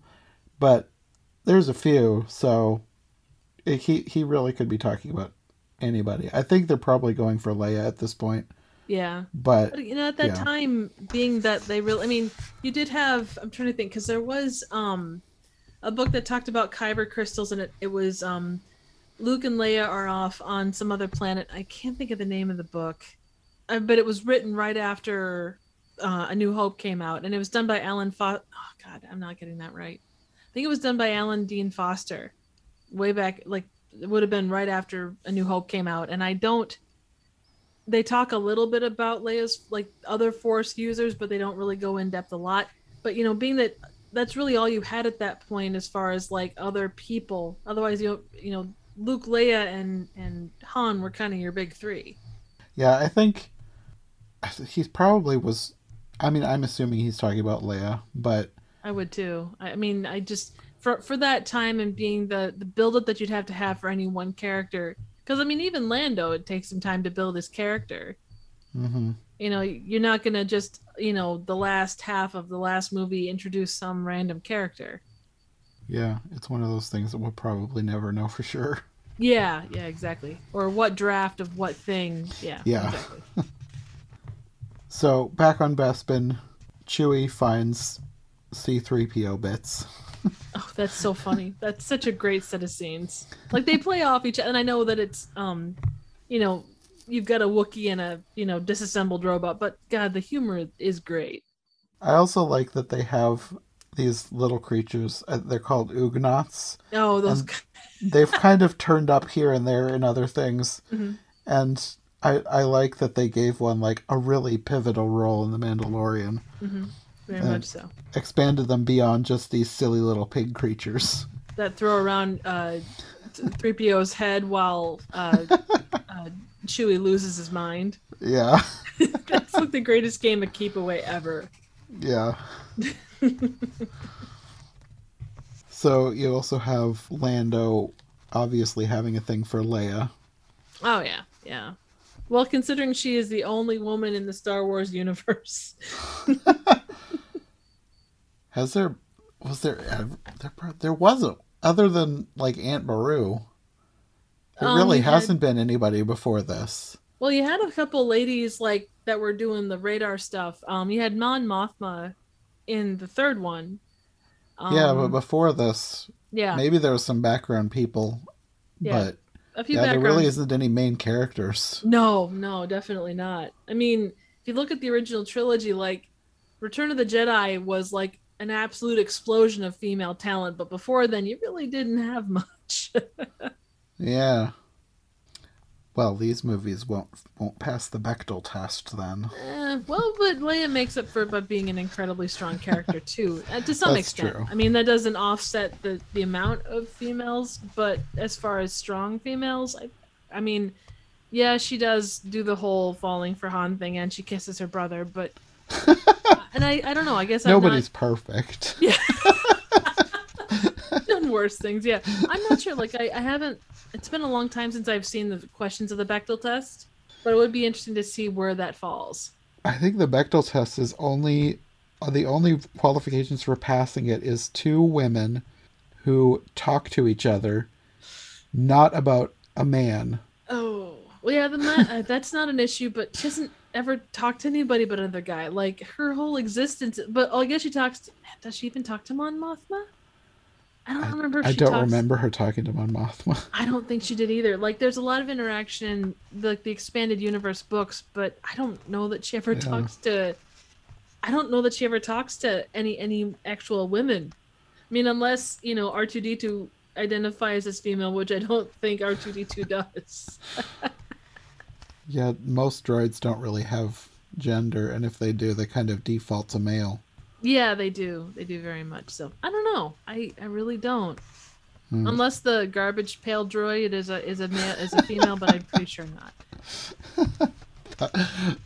but there's a few. So it, he he really could be talking about anybody. I think they're probably going for Leia at this point, yeah. but But you know, at that Yeah. time, being that they really, I mean, you did have. I'm trying to think because there was um a book that talked about kyber crystals, and it it was um Luke and Leia are off on some other planet. I can't think of the name of the book, but it was written right after uh, A New Hope came out, and it was done by Alan. Fo- oh God, I'm not getting that right. I think it was done by Alan Dean Foster, way back. Like it would have been right after A New Hope came out, and I don't they talk a little bit about Leia's like other force users, but they don't really go in depth a lot. But you know, being that that's really all you had at that point as far as like other people. Otherwise, you know, you know, Luke, Leia, and and Han were kind of your big three. yeah, I think he's probably was. I mean, I'm assuming he's talking about Leia, but I would too. I mean, I just for for that time and being the the build up that you'd have to have for any one character. Because I mean, even Lando, it takes some time to build his character. hmm you know you're not gonna just you know the last half of the last movie introduce some random character yeah, it's one of those things that we'll probably never know for sure. yeah yeah exactly or what draft of what thing yeah Yeah. exactly. So back on Bespin, Chewie finds C3PO bits. oh that's so funny that's such a great set of scenes like they play off each other and i know that it's um you know you've got a Wookiee and a you know disassembled robot but god the humor is great I also like that they have these little creatures. uh, They're called Ugnaughts. oh those They've kind of turned up here and there in other things, Mhm. and I I like that they gave one like a really pivotal role in the Mandalorian. Mhm. very much so Expanded them beyond just these silly little pig creatures. that throw around uh, 3PO's head while uh, uh, Chewie loses his mind. Yeah, That's like the greatest game of keep away ever. yeah. so you also have Lando obviously having a thing for Leia. Oh yeah, yeah. Well, considering she is the only woman in the Star Wars universe, Has there was there ever, there there wasn't other than like Aunt Beru. There Um, really hasn't been anybody before this. well, you had a couple ladies like that were doing the radar stuff. Um, you had Mon Mothma in the third one. Um, yeah, but before this, yeah, maybe there was some background people, Yeah, but a few yeah, there really isn't any main characters. No, no, definitely not. I mean, if you look at the original trilogy, like Return of the Jedi was like an absolute explosion of female talent, but before then, you really didn't have much. Yeah. Well, these movies won't won't pass the Bechdel test then. Eh, well, but Leia makes up for it by being an incredibly strong character too, uh, to some That's extent. true. I mean, that doesn't offset the the amount of females, but as far as strong females, I, I mean, yeah, she does do the whole falling for Han thing, and she kisses her brother, but. and I, I don't know. I guess I'm Nobody's not, perfect. Yeah. worse things. Yeah, I'm not sure. Like, I, I haven't. It's been a long time since I've seen the questions of the Bechdel test, but it would be interesting to see where that falls. I think the Bechdel test is only uh, the only qualifications for passing it is two women who talk to each other, not about a man. Oh, well, yeah, the uh, that's not an issue, but she doesn't ever talk to anybody but another guy. Like her whole existence. But oh, I guess she talks. To, does she even talk to Mon Mothma? I don't remember. If I don't talks, remember her talking to Mon Mothma. I don't think she did either. Like, there's a lot of interaction in the, the expanded universe books, but I don't know that she ever Yeah. talks to. I don't know that she ever talks to any any actual women. I mean, unless you know R two D two identifies as female, which I don't think R two D two does. Yeah, most droids don't really have gender, and if they do, they kind of default to male. Yeah, they do. They do very much so. I don't know. I I really don't. Hmm. Unless the garbage pail droid is a is a male is a female, but I'm pretty sure not.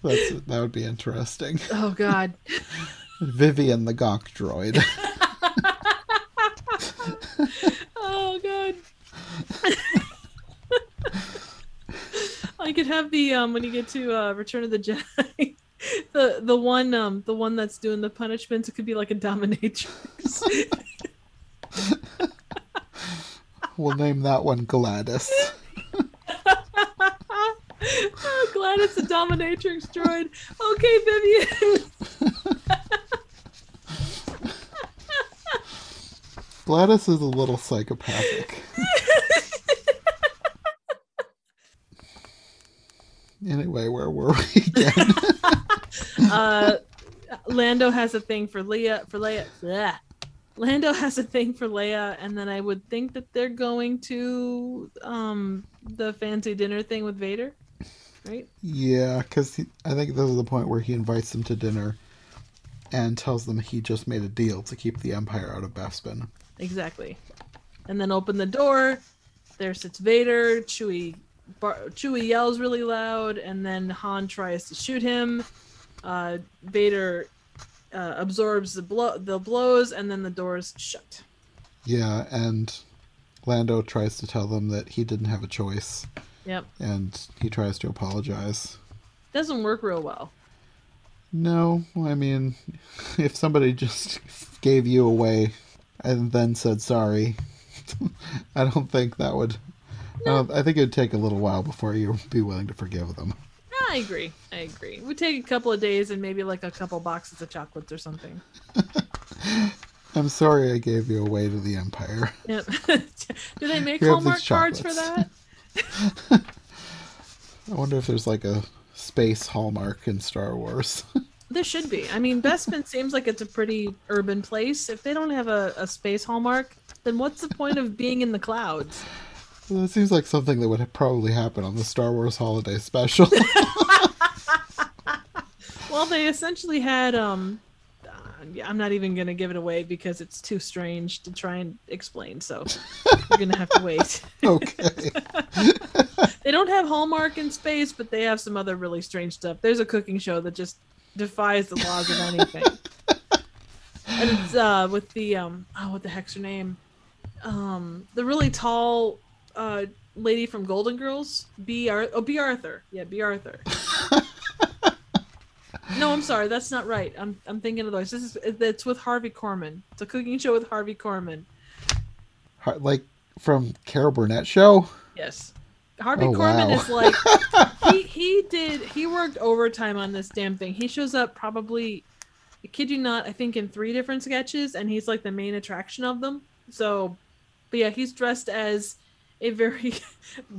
That's that would be interesting. Oh God. Vivian the Gonk droid. Oh god. I could have the um when you get to uh Return of the Jedi. The the one um the one that's doing the punishments, it could be like a dominatrix. we'll name that one Gladys. oh, glad it's a dominatrix droid. Okay, Vivian. Gladys is a little psychopathic. anyway, where were we again? uh Lando has a thing for Leia for Leia. Bleh. Lando has a thing for Leia, and then I would think that they're going to um the fancy dinner thing with Vader, right? yeah, because I think this is the point where he invites them to dinner and tells them he just made a deal to keep the Empire out of Bespin. Exactly. And then open the door. There sits Vader. Chewie, bar- Chewie yells really loud, and then Han tries to shoot him. Uh, Vader uh, absorbs the blow, the blows, and then the doors shut. Yeah, and Lando tries to tell them that he didn't have a choice, Yep, and he tries to apologize. doesn't work real well. No, I mean, if somebody just gave you away and then said sorry, I don't think that would. I, don't, I think it would take a little while before you'd be willing to forgive them. I agree. I agree. Would take a couple of days and maybe like a couple boxes of chocolates or something. I'm sorry I gave you away to the Empire. Yep. Do they make Here, Hallmark cards for that? I wonder if there's like a space hallmark in Star Wars. There should be. I mean, Bespin seems like it's a pretty urban place. If they don't have a, a space hallmark, then what's the point of being in the clouds? Well, it seems like something that would probably happen on the Star Wars Holiday Special. Well, they essentially had um uh, I'm not even going to give it away because it's too strange to try and explain. So you're going to have to wait. okay. they don't have Hallmark in space, but they have some other really strange stuff. There's a cooking show that just defies the laws of anything. and it's uh with the um oh what the heck's her name? Um the really tall uh lady from Golden Girls, B Ar- oh Bea Arthur. Yeah, Bea Arthur. No, I'm sorry, that's not right. I'm I'm thinking of those. This is it's with Harvey Korman. It's a cooking show with Harvey Korman. Like from Carol Burnett show? Yes. Harvey Oh, Korman wow. is like he he did he worked overtime on this damn thing. He shows up probably I kid you not, I think in three different sketches and he's like the main attraction of them. So but yeah, he's dressed as a very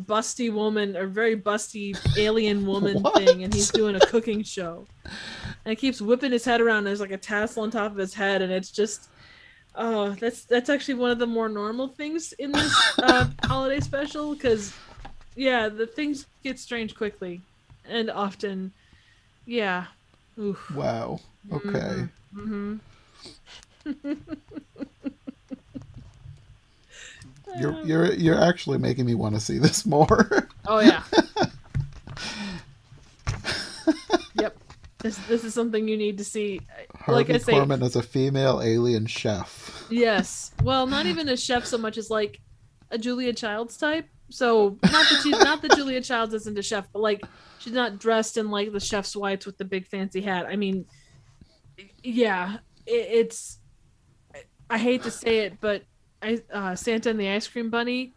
busty woman or very busty alien woman thing and he's doing a cooking show. And he keeps whipping his head around. There's like a tassel on top of his head and it's just Oh, that's that's actually one of the more normal things in this uh, holiday special because yeah, the things get strange quickly, and often. Yeah. Oof. Wow. Okay. Mm-hmm. You're you're you're actually making me want to see this more. oh yeah. yep. This this is something you need to see. Harvey like I say, Korman as a female alien chef. Yes. Well, not even a chef so much as like a Julia Childs type. So not that she's not that Julia Childs isn't a chef, but like she's not dressed in like the chef's whites with the big fancy hat. I mean, yeah, it, it's. I hate to say it, but I, uh, Santa and the Ice Cream Bunny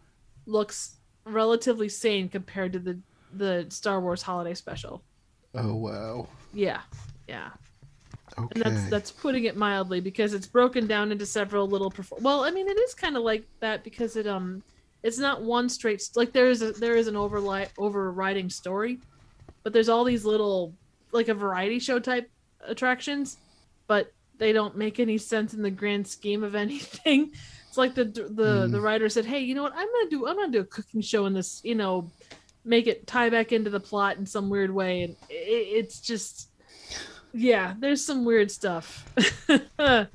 looks relatively sane compared to the the Star Wars Holiday Special. Oh wow. Yeah, yeah. Okay. And that's that's putting it mildly because it's broken down into several little. Perfor- well, I mean, it is kind of like that because it um, it's not one straight like there is a there is an overli- overriding story, but there's all these little like a variety show type attractions, but they don't make any sense in the grand scheme of anything. It's like the the mm. the writer said, "Hey, you know what? I'm gonna do I'm gonna do a cooking show in this. You know, make it tie back into the plot in some weird way, and it, it's just." Yeah, there's some weird stuff. oh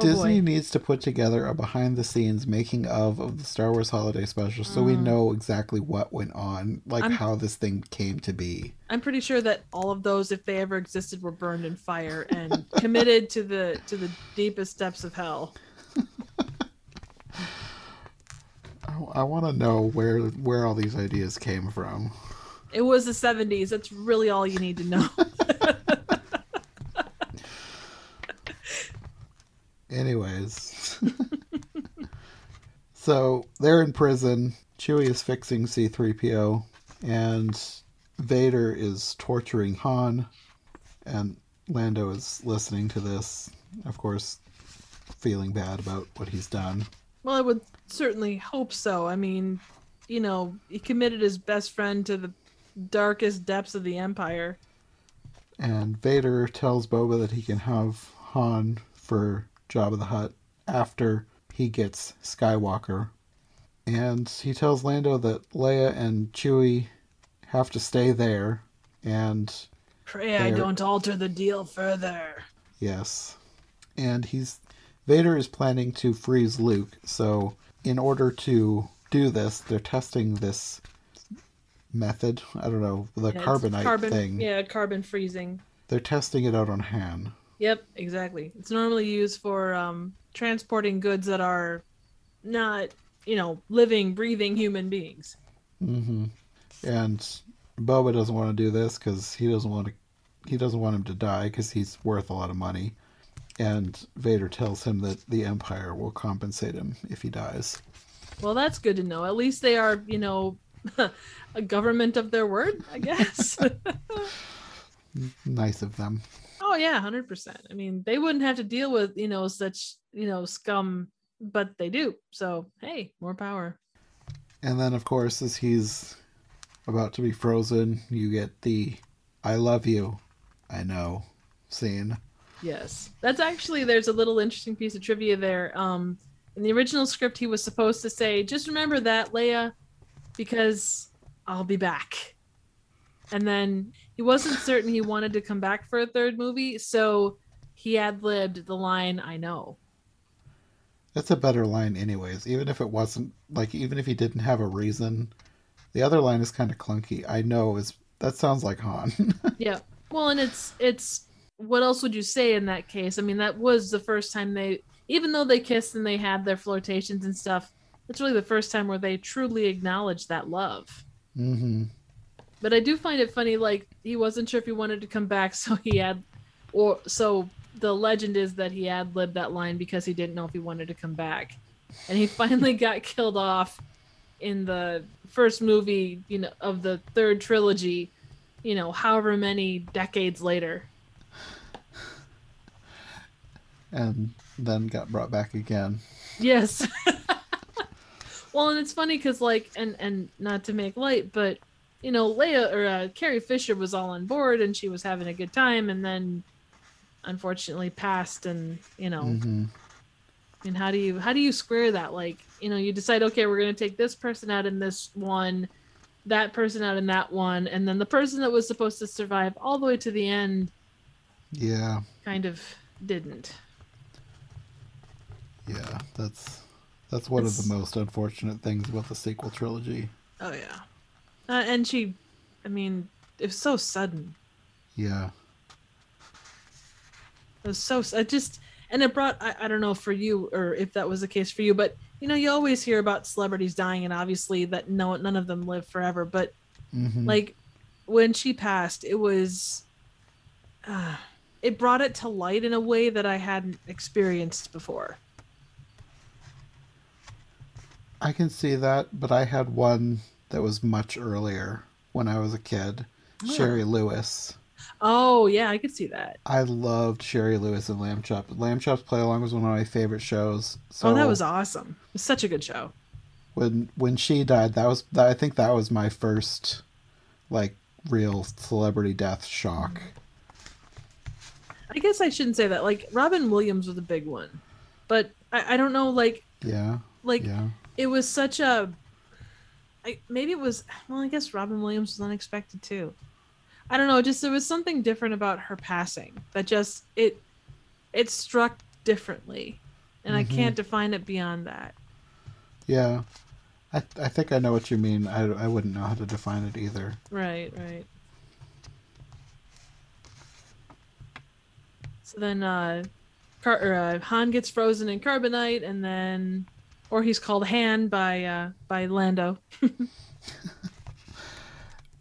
Disney boy. needs to put together a behind the scenes making of of the Star Wars holiday special so mm. we know exactly what went on, like I'm, how this thing came to be. I'm pretty sure that all of those if they ever existed were burned in fire and committed to the to the deepest depths of hell. I want to know where where all these ideas came from. It was the 70s. That's really all you need to know. Anyways. so they're in prison. Chewie is fixing C3PO, and Vader is torturing Han, and Lando is listening to this, of course, feeling bad about what he's done. Well, I would certainly hope so. I mean, you know, he committed his best friend to the darkest depths of the Empire. And Vader tells Boba that he can have Han for Jabba the Hutt after he gets Skywalker. And he tells Lando that Leia and Chewie have to stay there and pray I don't alter the deal further. Yes. And he's Vader is planning to freeze Luke, so in order to do this, they're testing this method. I don't know the yeah, carbonite carbon, thing. Yeah, carbon freezing. They're testing it out on Han. Yep, exactly. It's normally used for um, transporting goods that are not, you know, living, breathing human beings. Mm-hmm. And Boba doesn't want to do this because he doesn't want to. He doesn't want him to die because he's worth a lot of money. And Vader tells him that the Empire will compensate him if he dies. Well, that's good to know. At least they are, you know, a government of their word, I guess. nice of them. Oh yeah, hundred percent. I mean, they wouldn't have to deal with you know such you know scum, but they do. So hey, more power. And then, of course, as he's about to be frozen, you get the "I love you, I know" scene. Yes, that's actually there's a little interesting piece of trivia there. Um, in the original script, he was supposed to say, "Just remember that, Leia, because I'll be back." And then he wasn't certain he wanted to come back for a third movie, so he ad libbed the line, "I know." That's a better line, anyways. Even if it wasn't like, even if he didn't have a reason, the other line is kind of clunky. I know is that sounds like Han. yeah. Well, and it's it's what else would you say in that case? I mean, that was the first time they, even though they kissed and they had their flirtations and stuff, that's really the first time where they truly acknowledged that love. Mm-hmm. But I do find it funny, like he wasn't sure if he wanted to come back, so he had, or so the legend is that he ad libbed that line because he didn't know if he wanted to come back, and he finally got killed off in the first movie, you know, of the third trilogy, you know, however many decades later and then got brought back again. Yes. well, and it's funny because like, and and not to make light, but you know, Leia or uh, Carrie Fisher was all on board and she was having a good time, and then unfortunately passed, and you know. Mm-hmm. And how do you how do you square that? Like, you know, you decide, okay, we're gonna take this person out in this one, that person out in that one, and then the person that was supposed to survive all the way to the end. Yeah. Kind of didn't. Yeah, that's that's one it's... of the most unfortunate things about the sequel trilogy. Oh yeah, uh, and she, I mean, it was so sudden. Yeah. It was so. I just and it brought. I, I don't know for you or if that was the case for you, but you know, you always hear about celebrities dying, and obviously that no none of them live forever. But mm-hmm. like when she passed, it was. Uh, it brought it to light in a way that I hadn't experienced before. I can see that, but I had one that was much earlier when I was a kid. Ah. Oh. Shari Lewis. Oh yeah, I could see that. I loved Shari Lewis and Lamb Chop. Lamb Chop's Play Along was one of my favorite shows. So oh, that was awesome. It was such a good show. When when she died, that was I think that was my first like real celebrity death shock. I guess I shouldn't say that. Like Robin Williams was a big one, but I, I don't know. Like yeah, like yeah. It was such a. I, maybe it was. Well, I guess Robin Williams was unexpected too. I don't know, just there was something different about her passing that just it it struck differently. And mm-hmm. I can't define it beyond that. Yeah. I I think I know what you mean. I I wouldn't know how to define it either. Right, right. So then uh, Car- or, uh Han gets frozen in carbonite and then or he's called Han by uh by Lando.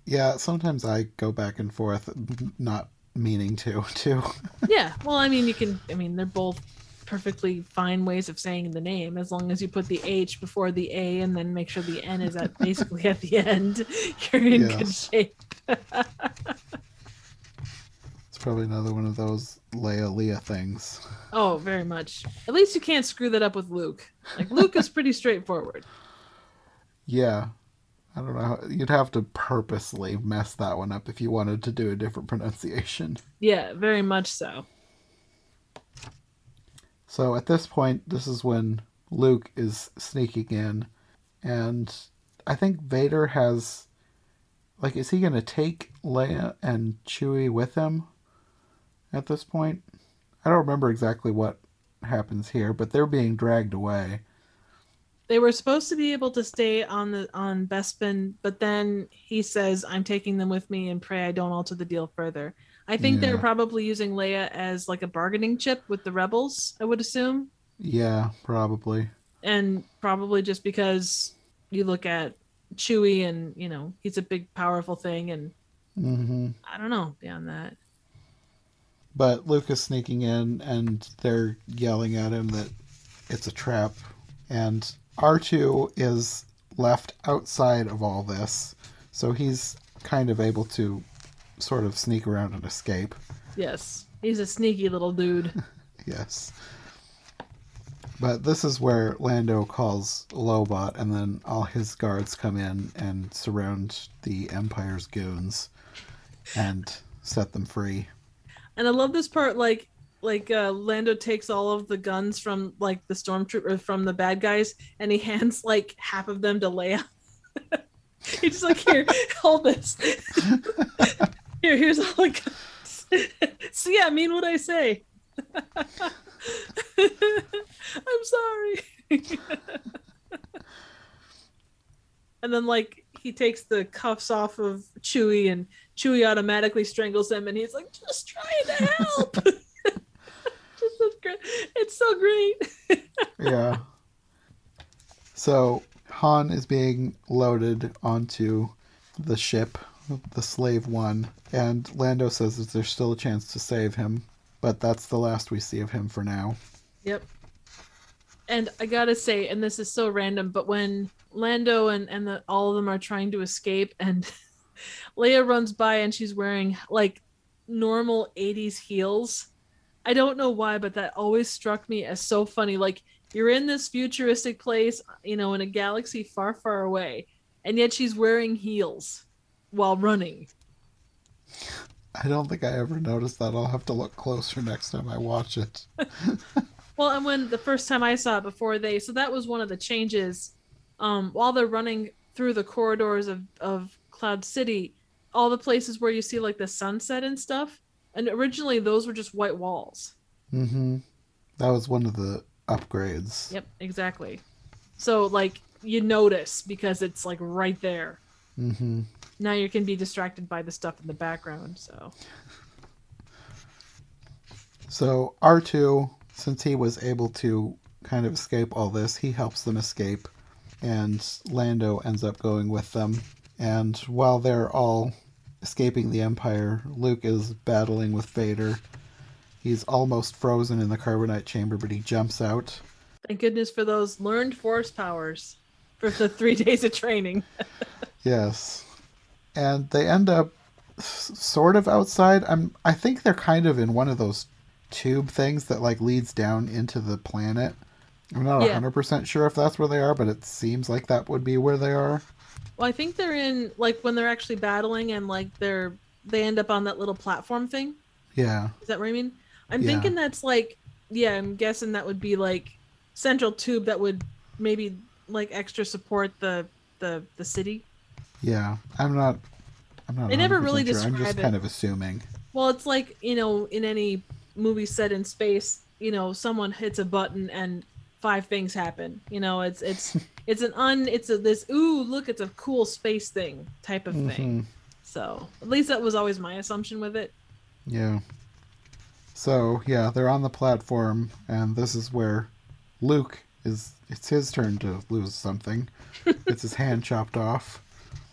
Yeah, sometimes I go back and forth, not meaning to, too. yeah, well, I mean, you can. I mean, they're both perfectly fine ways of saying the name as long as you put the H before the A and then make sure the N is at basically at the end. You're in yes. good shape. Probably another one of those Leia Leia things. Oh, very much. At least you can't screw that up with Luke. Like Luke is pretty straightforward. Yeah, I don't know. You'd have to purposely mess that one up if you wanted to do a different pronunciation. Yeah, very much so. So at this point, this is when Luke is sneaking in, and I think Vader has. Like, is he going to take Leia and Chewie with him at this point? I don't remember exactly what happens here, but they're being dragged away they were supposed to be able to stay on the on Bespin, but then he says, "I'm taking them with me and pray I don't alter the deal further." I think yeah. they're probably using Leia as like a bargaining chip with the rebels. I would assume. Yeah, probably. And probably just because you look at Chewie and you know he's a big, powerful thing, and mm-hmm. I don't know beyond that. But Luke is sneaking in, and they're yelling at him that it's a trap, and R2 is left outside of all this, so he's kind of able to sort of sneak around and escape. Yes, he's a sneaky little dude. yes. But this is where Lando calls Lobot, and then all his guards come in and surround the Empire's goons and set them free. And I love this part, like like uh, Lando takes all of the guns from like the stormtrooper from the bad guys, and he hands like half of them to Leia. He's just like, here, hold this. here, here's all the guns. so yeah, I mean what I say. I'm sorry. and then like he takes the cuffs off of Chewie and Chewie automatically strangles him and he's like, just trying to help great. It's so great. yeah. So Han is being loaded onto the ship, the Slave One, and Lando says that there's still a chance to save him, but that's the last we see of him for now. Yep. And I gotta say, and this is so random, but when Lando and and the, all of them are trying to escape, and Leia runs by and she's wearing like normal 80s heels I don't know why, but that always struck me as so funny. Like you're in this futuristic place, you know, in a galaxy far, far away, and yet she's wearing heels while running. I don't think I ever noticed that. I'll have to look closer next time I watch it. well, and when the first time I saw it before they, so that was one of the changes. Um, while they're running through the corridors of of Cloud City, all the places where you see like the sunset and stuff. And originally those were just white walls. Mm-hmm. That was one of the upgrades. Yep, exactly. So like you notice because it's like right there. Mm-hmm. Now you can be distracted by the stuff in the background. So. So R2, since he was able to kind of escape all this, he helps them escape, and Lando ends up going with them. And while they're all escaping the Empire, Luke is battling with Vader. He's almost frozen in the carbonite chamber, but he jumps out. Thank goodness for those learned force powers for the three days of training. yes. And they end up sort of outside. I'm I think they're kind of in one of those tube things that like leads down into the planet. I'm not Yeah. 100% sure if that's where they are, but it seems like that would be where they are. Well, I think they're in like when they're actually battling and like they're they end up on that little platform thing. Yeah. Is that what I mean? I'm Yeah. thinking that's like yeah, I'm guessing that would be like central tube that would maybe like extra support the the the city. Yeah. I'm not I'm not They never 100% really sure. I'm just it. kind of assuming. Well, it's like, you know, in any movie set in space, you know, someone hits a button and five things happen. You know, it's it's it's an un it's a this ooh, look, it's a cool space thing type of thing. Mhm. So, at least that was always my assumption with it. Yeah. So, yeah, they're on the platform and this is where Luke is it's his turn to lose something. it's his hand chopped off.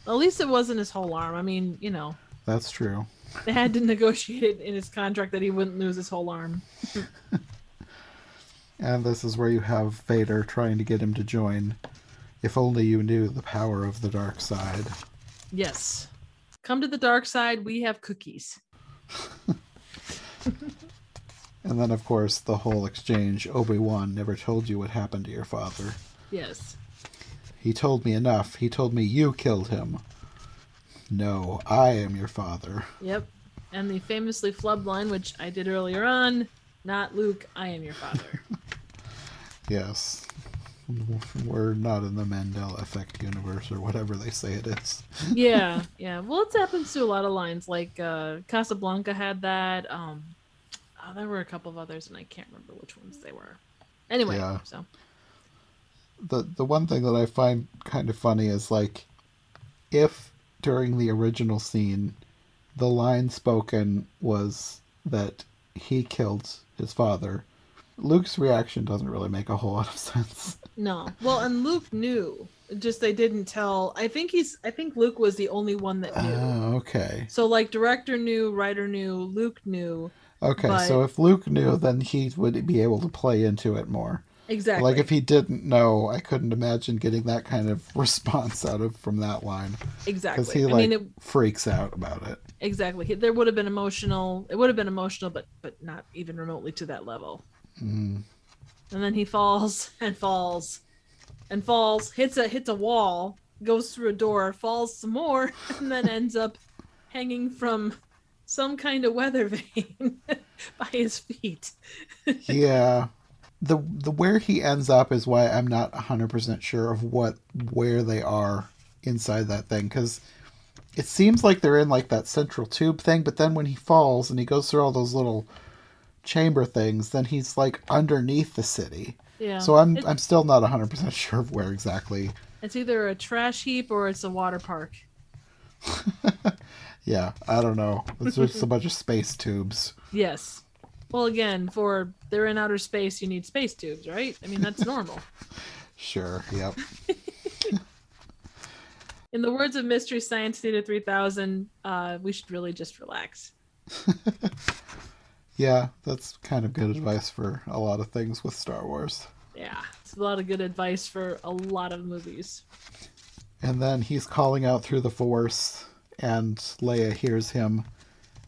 At least it wasn't his whole arm. I mean, you know, That's true. they had to negotiate it in his contract that he wouldn't lose his whole arm. And this is where you have Vader trying to get him to join. If only you knew the power of the dark side. Yes. Come to the dark side, we have cookies. And then, of course, the whole exchange Obi Wan never told you what happened to your father. Yes. He told me enough. He told me you killed him. No, I am your father. Yep. And the famously flubbed line, which I did earlier on, not Luke, I am your father. Yes. We're not in the Mandela Effect universe or whatever they say it is. yeah, yeah. Well, it happens to a lot of lines. Like uh, Casablanca had that. Um, oh, there were a couple of others, and I can't remember which ones they were. Anyway, Yeah. so the the one thing that I find kind of funny is like if during the original scene the line spoken was that he killed his father, Luke's reaction doesn't really make a whole lot of sense. no. Well, and Luke knew. Just they didn't tell. I think he's. I think Luke was the only one that knew. Oh, okay. so like director knew, writer knew, Luke knew. Okay, But- so if Luke knew, then he would be able to play into it more. Exactly. Like if he didn't know, I couldn't imagine getting that kind of response out of from that line exactly. because he I like mean, it, freaks out about it. exactly. There would have been emotional. It would have been emotional, but but not even remotely to that level. Mm. and then he falls and falls and falls hits a hits a wall goes through a door falls some more and then ends up hanging from some kind of weather vane by his feet yeah the the where he ends up is why i'm not 100% sure of what where they are inside that thing because it seems like they're in like that central tube thing but then when he falls and he goes through all those little chamber things then he's like underneath the city. Yeah. So i'm It- i'm still not 100% sure of where exactly. It's either a trash heap or it's a water park. Yeah i don't know. It's just a bunch of space tubes. Yes. Well again for they're in outer space you need space tubes right? I mean that's normal. Sure yep. In the words of mystery science theater 3000 uh we should really just relax yeah that's kind of good mm. advice for a lot of things with star wars yeah it's a lot of good advice for a lot of movies And then he's calling out through the force, and Leia hears him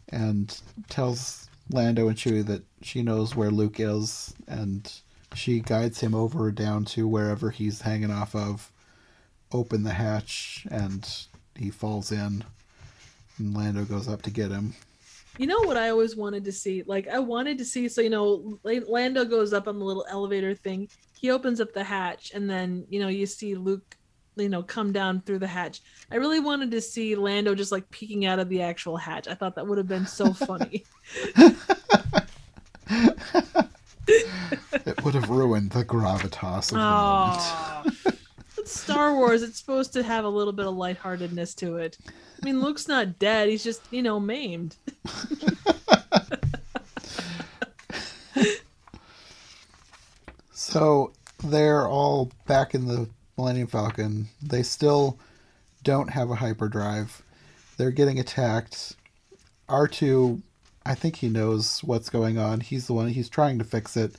and tells Lando and Chewie that she knows where Luke is, and she guides him over down to wherever he's hanging off of. Open the hatch, and he falls in, and Lando goes up to get him. You know what I always wanted to see? Like I wanted to see so you know Lando goes up on the little elevator thing. He opens up the hatch and then, you know, you see Luke you know come down through the hatch. I really wanted to see Lando just like peeking out of the actual hatch. I thought that would have been so funny. it would have ruined the gravitas of the oh. moment. Star Wars. It's supposed to have a little bit of lightheartedness to it. I mean, Luke's not dead. He's just, you know, maimed. so they're all back in the Millennium Falcon. They still don't have a hyperdrive. They're getting attacked. R2, I think he knows what's going on. He's the one, he's trying to fix it.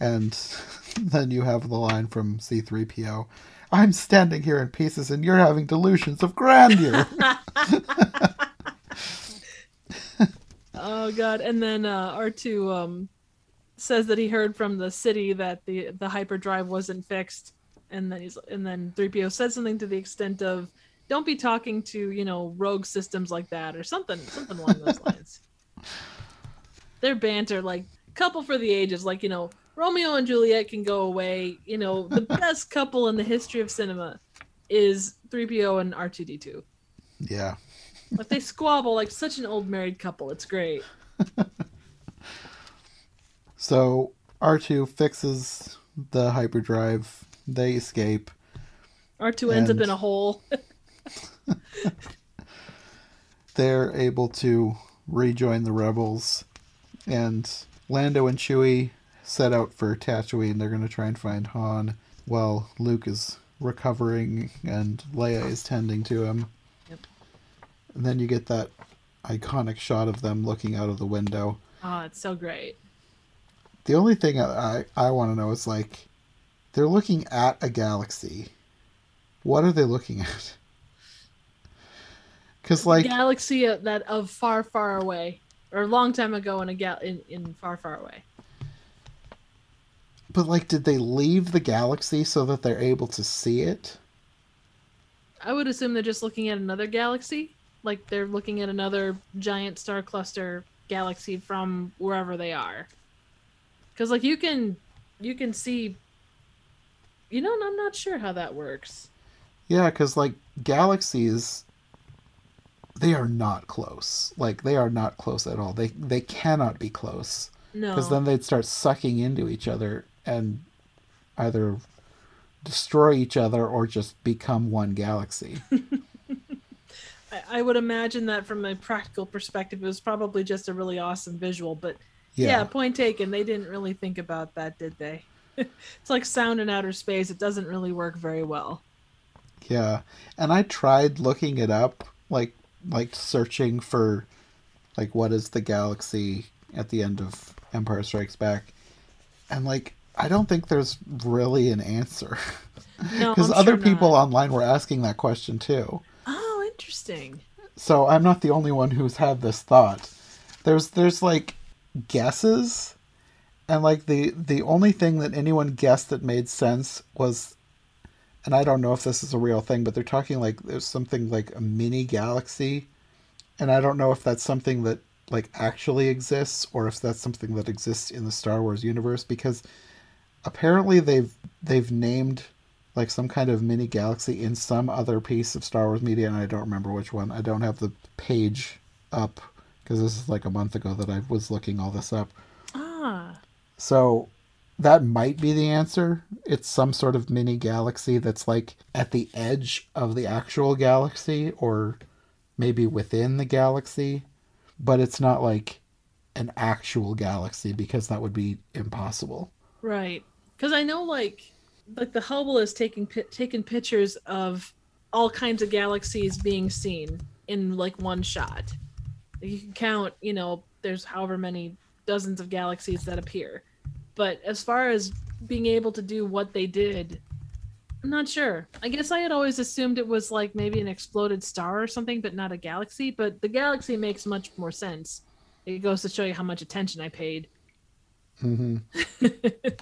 And then you have the line from C3PO I'm standing here in pieces and you're having delusions of grandeur. oh god. And then uh, R2 um, says that he heard from the city that the the hyperdrive wasn't fixed and then he's and then 3PO said something to the extent of don't be talking to, you know, rogue systems like that or something something along those lines. Their banter like couple for the ages like, you know, Romeo and Juliet can go away. You know, the best couple in the history of cinema is 3PO and R2D2. Yeah. Like they squabble like such an old married couple. It's great. so R2 fixes the hyperdrive. They escape. R2 ends up in a hole. they're able to rejoin the rebels and Lando and Chewie set out for Tatooine. They're going to try and find Han while Luke is recovering and Leia is tending to him. Yep. And then you get that iconic shot of them looking out of the window. Oh, it's so great. The only thing I, I, I want to know is like, they're looking at a galaxy. What are they looking at? Because like galaxy that of far, far away, or a long time ago in a gal in, in far, far away. But like, did they leave the galaxy so that they're able to see it? I would assume they're just looking at another galaxy, like they're looking at another giant star cluster galaxy from wherever they are. Because like you can, you can see. You know, I'm not sure how that works. Yeah, because like galaxies, they are not close. Like they are not close at all. They they cannot be close. No. Because then they'd start sucking into each other and either destroy each other or just become one galaxy. I would imagine that from a practical perspective, it was probably just a really awesome visual. But yeah. yeah, point taken. They didn't really think about that, did they? it's like sound in outer space. It doesn't really work very well. Yeah, and I tried looking it up, like like searching for like what is the galaxy at the end of Empire Strikes Back, and like I don't think there's really an answer. Because no, other sure people not. online were asking that question too. Oh, interesting. So I'm not the only one who's had this thought. There's there's like guesses and like the the only thing that anyone guessed that made sense was and I don't know if this is a real thing, but they're talking like there's something like a mini galaxy. And I don't know if that's something that like actually exists or if that's something that exists in the Star Wars universe because apparently they've they've named like some kind of mini galaxy in some other piece of Star Wars media, and I don't remember which one. I don't have the page up because this is like a month ago that I was looking all this up. Ah. So that might be the answer. It's some sort of mini galaxy that's like at the edge of the actual galaxy or maybe within the galaxy, but it's not like an actual galaxy because that would be impossible. Right because I know like like the Hubble is taking taking pictures of all kinds of galaxies being seen in like one shot. You can count, you know, there's however many dozens of galaxies that appear. But as far as being able to do what they did, I'm not sure. I guess I had always assumed it was like maybe an exploded star or something, but not a galaxy. But the galaxy makes much more sense. It goes to show you how much attention I paid. Mm-hmm.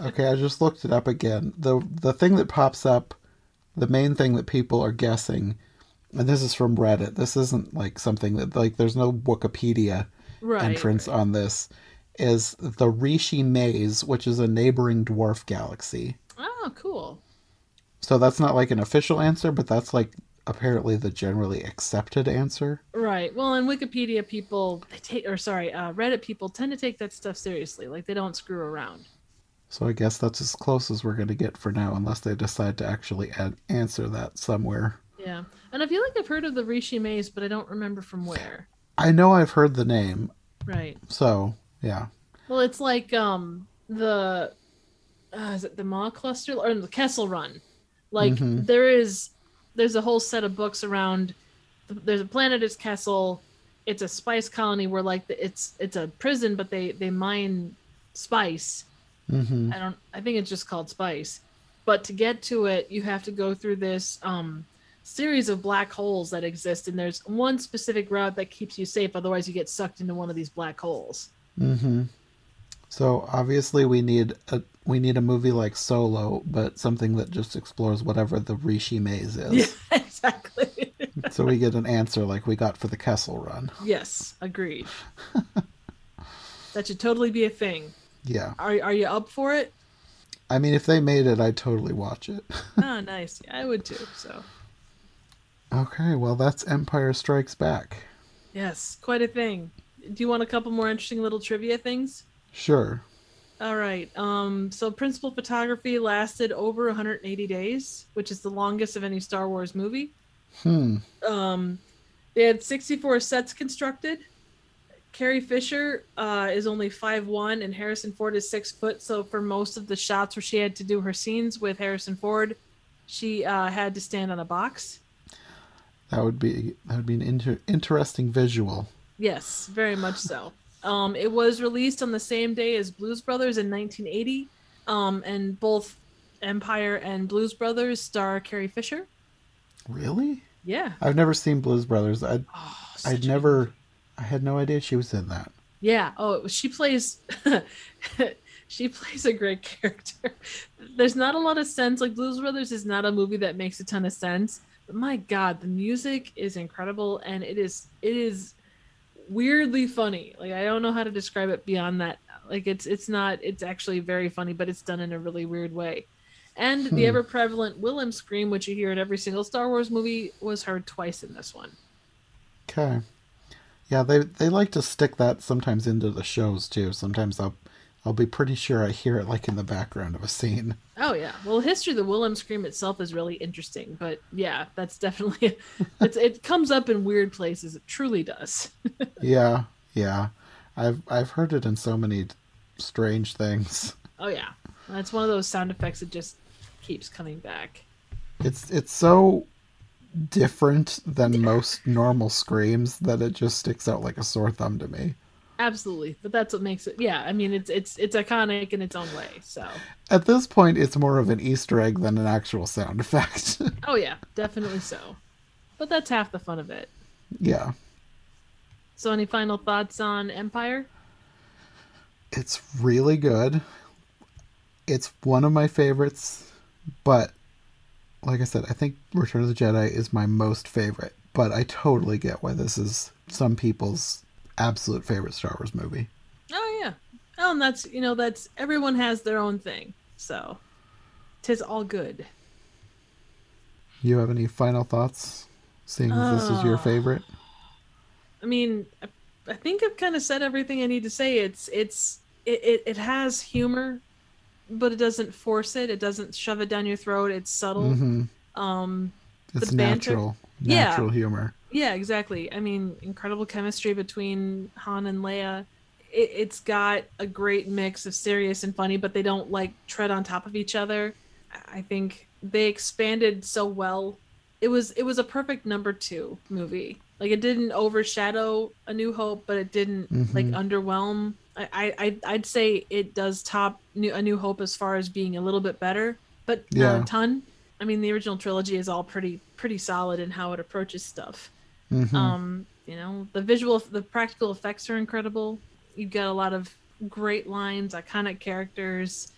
okay, I just looked it up again. the The thing that pops up, the main thing that people are guessing, and this is from Reddit. This isn't like something that like there's no Wikipedia right, entrance right. on this. Is the Rishi Maze, which is a neighboring dwarf galaxy. Oh, cool. So that's not like an official answer, but that's like apparently the generally accepted answer. Right. Well, in Wikipedia, people they take, or sorry, uh, Reddit people tend to take that stuff seriously. Like they don't screw around. So I guess that's as close as we're going to get for now, unless they decide to actually add, answer that somewhere. Yeah, and I feel like I've heard of the Rishi Maze, but I don't remember from where. I know I've heard the name. Right. So yeah. Well, it's like um the uh, is it the Maw Cluster or the Kessel Run? Like mm-hmm. there is there's a whole set of books around. There's a planet is Kessel. It's a spice colony where like it's it's a prison, but they they mine spice. Mm-hmm. I don't. I think it's just called spice. But to get to it, you have to go through this um, series of black holes that exist, and there's one specific route that keeps you safe. Otherwise, you get sucked into one of these black holes. Mm-hmm. So obviously, we need a we need a movie like Solo, but something that just explores whatever the Rishi maze is. Yeah, exactly. so we get an answer like we got for the Kessel Run. Yes, agreed. that should totally be a thing. Yeah. Are are you up for it? I mean, if they made it, I'd totally watch it. oh, nice. Yeah, I would too. So. Okay, well, that's Empire Strikes Back. Yes, quite a thing. Do you want a couple more interesting little trivia things? Sure. All right. Um, so principal photography lasted over 180 days, which is the longest of any Star Wars movie. Hmm. Um, they had 64 sets constructed. Carrie Fisher uh, is only five one, and Harrison Ford is six foot. So for most of the shots where she had to do her scenes with Harrison Ford, she uh, had to stand on a box. That would be that would be an inter- interesting visual. Yes, very much so. Um, it was released on the same day as Blues Brothers in 1980, um, and both Empire and Blues Brothers star Carrie Fisher. Really? Yeah. I've never seen Blues Brothers. I'd oh, I'd never. I had no idea she was in that. Yeah. Oh, she plays. she plays a great character. There's not a lot of sense. Like Blues Brothers is not a movie that makes a ton of sense But my god the music is incredible and it is it is weirdly funny. Like i don't know how to describe it beyond that. Like it's it's not it's actually very funny but it's done in a really weird way. And hmm. the ever prevalent Wilhelm scream which you hear in every single star wars movie was heard twice in this one. Okay. Yeah they they like to stick that sometimes into the shows too. Sometimes i'll I'll be pretty sure I hear it like in the background of a scene. Oh yeah. Well, history of the Wilhelm scream itself is really interesting, but yeah, that's definitely it's it comes up in weird places. It truly does. yeah, yeah. I've I've heard it in so many strange things. Oh yeah. That's one of those sound effects that just keeps coming back. It's it's so different than most normal screams that it just sticks out like a sore thumb to me absolutely. But that's what makes it yeah i mean it's it's it's iconic in its own way so. At this point it's more of an easter egg than an actual sound effect. Oh yeah definitely so. But that's half the fun of it. Yeah. So any final thoughts on empire? It's really good. It's one of my favorites but like i said i think return of the jedi is my most favorite but i totally get why this is some people's absolute favorite Star Wars movie. Oh yeah. Oh, and that's you know that's everyone has their own thing, so tis all good. You have any final thoughts, seeing as this is your uh, favorite? I mean, I, I think I've kind of said everything I need to say. It's it's it, it, it has humor, but it doesn't force it. It doesn't shove it down your throat. It's subtle. Mm-hmm. Um, it's natural, natural yeah. humor. Yeah, exactly. I mean, incredible chemistry between Han and Leia. It, has got a great mix of serious and funny, but they don't like tread on top of each other. I think they expanded so well. It was it was a perfect number two movie. Like it didn't overshadow A New Hope, but it didn't mm-hmm. like underwhelm. I, I I'd say it does top New, A New Hope as far as being a little bit better, but yeah. not a ton. I mean, the original trilogy is all pretty pretty solid in how it approaches stuff. Mm-hmm. Um, you know, the visual, the practical effects are incredible. You've got a lot of great lines, iconic characters.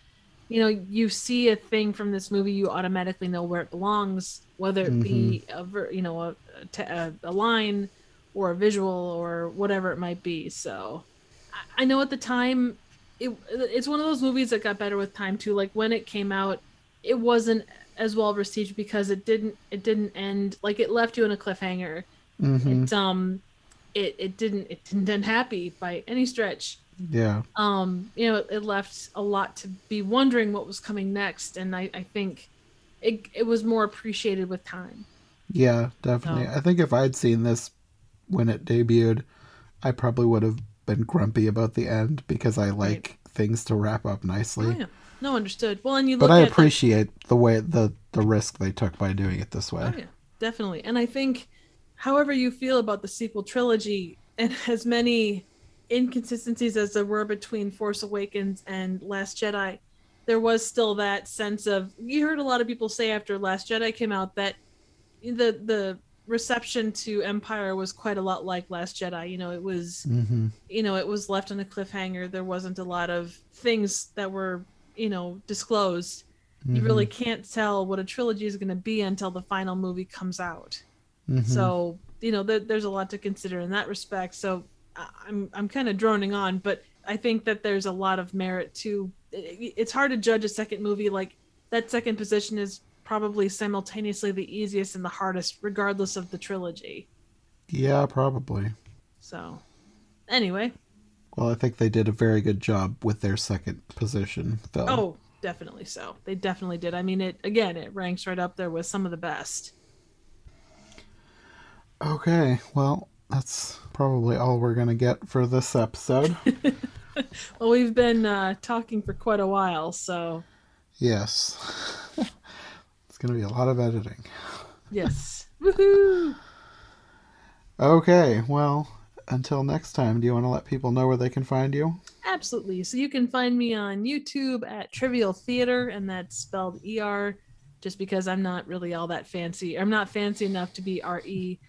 You know, you see a thing from this movie, you automatically know where it belongs, whether it mm-hmm. be a, you know, a, a, a, line or a visual or whatever it might be. So, I, I know at the time, it it's one of those movies that got better with time too. Like when it came out, it wasn't as well received because it didn't it didn't end like it left you in a cliffhanger. Mm-hmm. It um it, it didn't it didn't end happy by any stretch. Yeah. Um, you know, it, it left a lot to be wondering what was coming next, and I, I think it it was more appreciated with time. Yeah, definitely. So- I think if I'd seen this when it debuted, I probably would have been grumpy about the end because I like things to wrap up nicely. Oh yeah, no, understood. Well, and you look But I appreciate the way the the risk they took by doing it this way. Oh yeah, definitely. And I think, however you feel about the sequel trilogy, and as many inconsistencies as there were between Force Awakens and Last Jedi, there was still that sense of you heard a lot of people say after Last Jedi came out that the the reception to Empire was quite a lot like Last Jedi. You know, it was hmm you know it was left on a cliffhanger. There wasn't a lot of things that were you know disclosed you Mm-hmm. really can't tell what a trilogy is going to be until the final movie comes out. Mhm. So you know there, there's a lot to consider in that respect. So I- I'm I'm kind of droning on, but I think that there's a lot of merit to. it- It's hard to judge a second movie like that. Second position is probably simultaneously the easiest and the hardest, regardless of the trilogy. Yeah, probably. So anyway, Well, I think they did a very good job with their second position though. oh, definitely so. They definitely did. I mean, it again, it ranks right up there with some of the best. Okay, well, that's probably all we're going to get for this episode. Well, we've been uh, talking for quite a while, so yes. it's going to be a lot of editing. yes. Woohoo! Okay, well, until next time, do you want to let people know where they can find you? Absolutely. So you can find me on YouTube at Trivial Theater, and that's spelled ER, just because I'm not really all that fancy. I'm not fancy enough to be RE.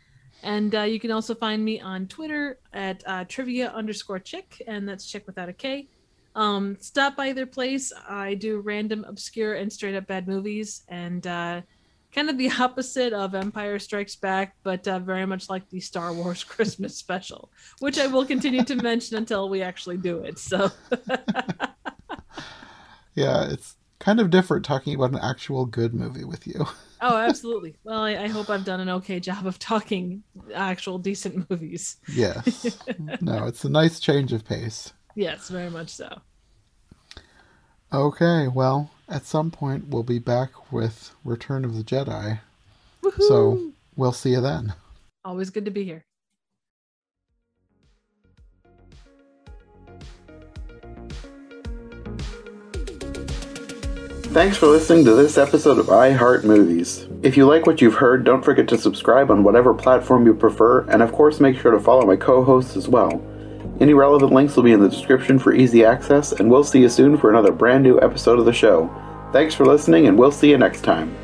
And uh, you can also find me on Twitter at uh, trivia underscore chick, and that's chick without a K. Um, stop by their place. I do random, obscure, and straight up bad movies, and uh, kind of the opposite of Empire Strikes Back, but uh, very much like the Star Wars Christmas special, which I will continue to mention until we actually do it. So, Yeah, it's kind of different talking about an actual good movie with you. Oh, absolutely. Well, I, I hope I've done an okay job of talking actual decent movies. Yes. no, it's a nice change of pace. Yes, very much so. Okay, well, at some point we'll be back with Return of the Jedi. Woohoo! So we'll see you then. always good to be here. Thanks for listening to this episode of I Heart Movies. If you like what you've heard, don't forget to subscribe on whatever platform you prefer, and of course, make sure to follow my co hosts as well. Any relevant links will be in the description for easy access, and we'll see you soon for another brand new episode of the show. Thanks for listening, and we'll see you next time.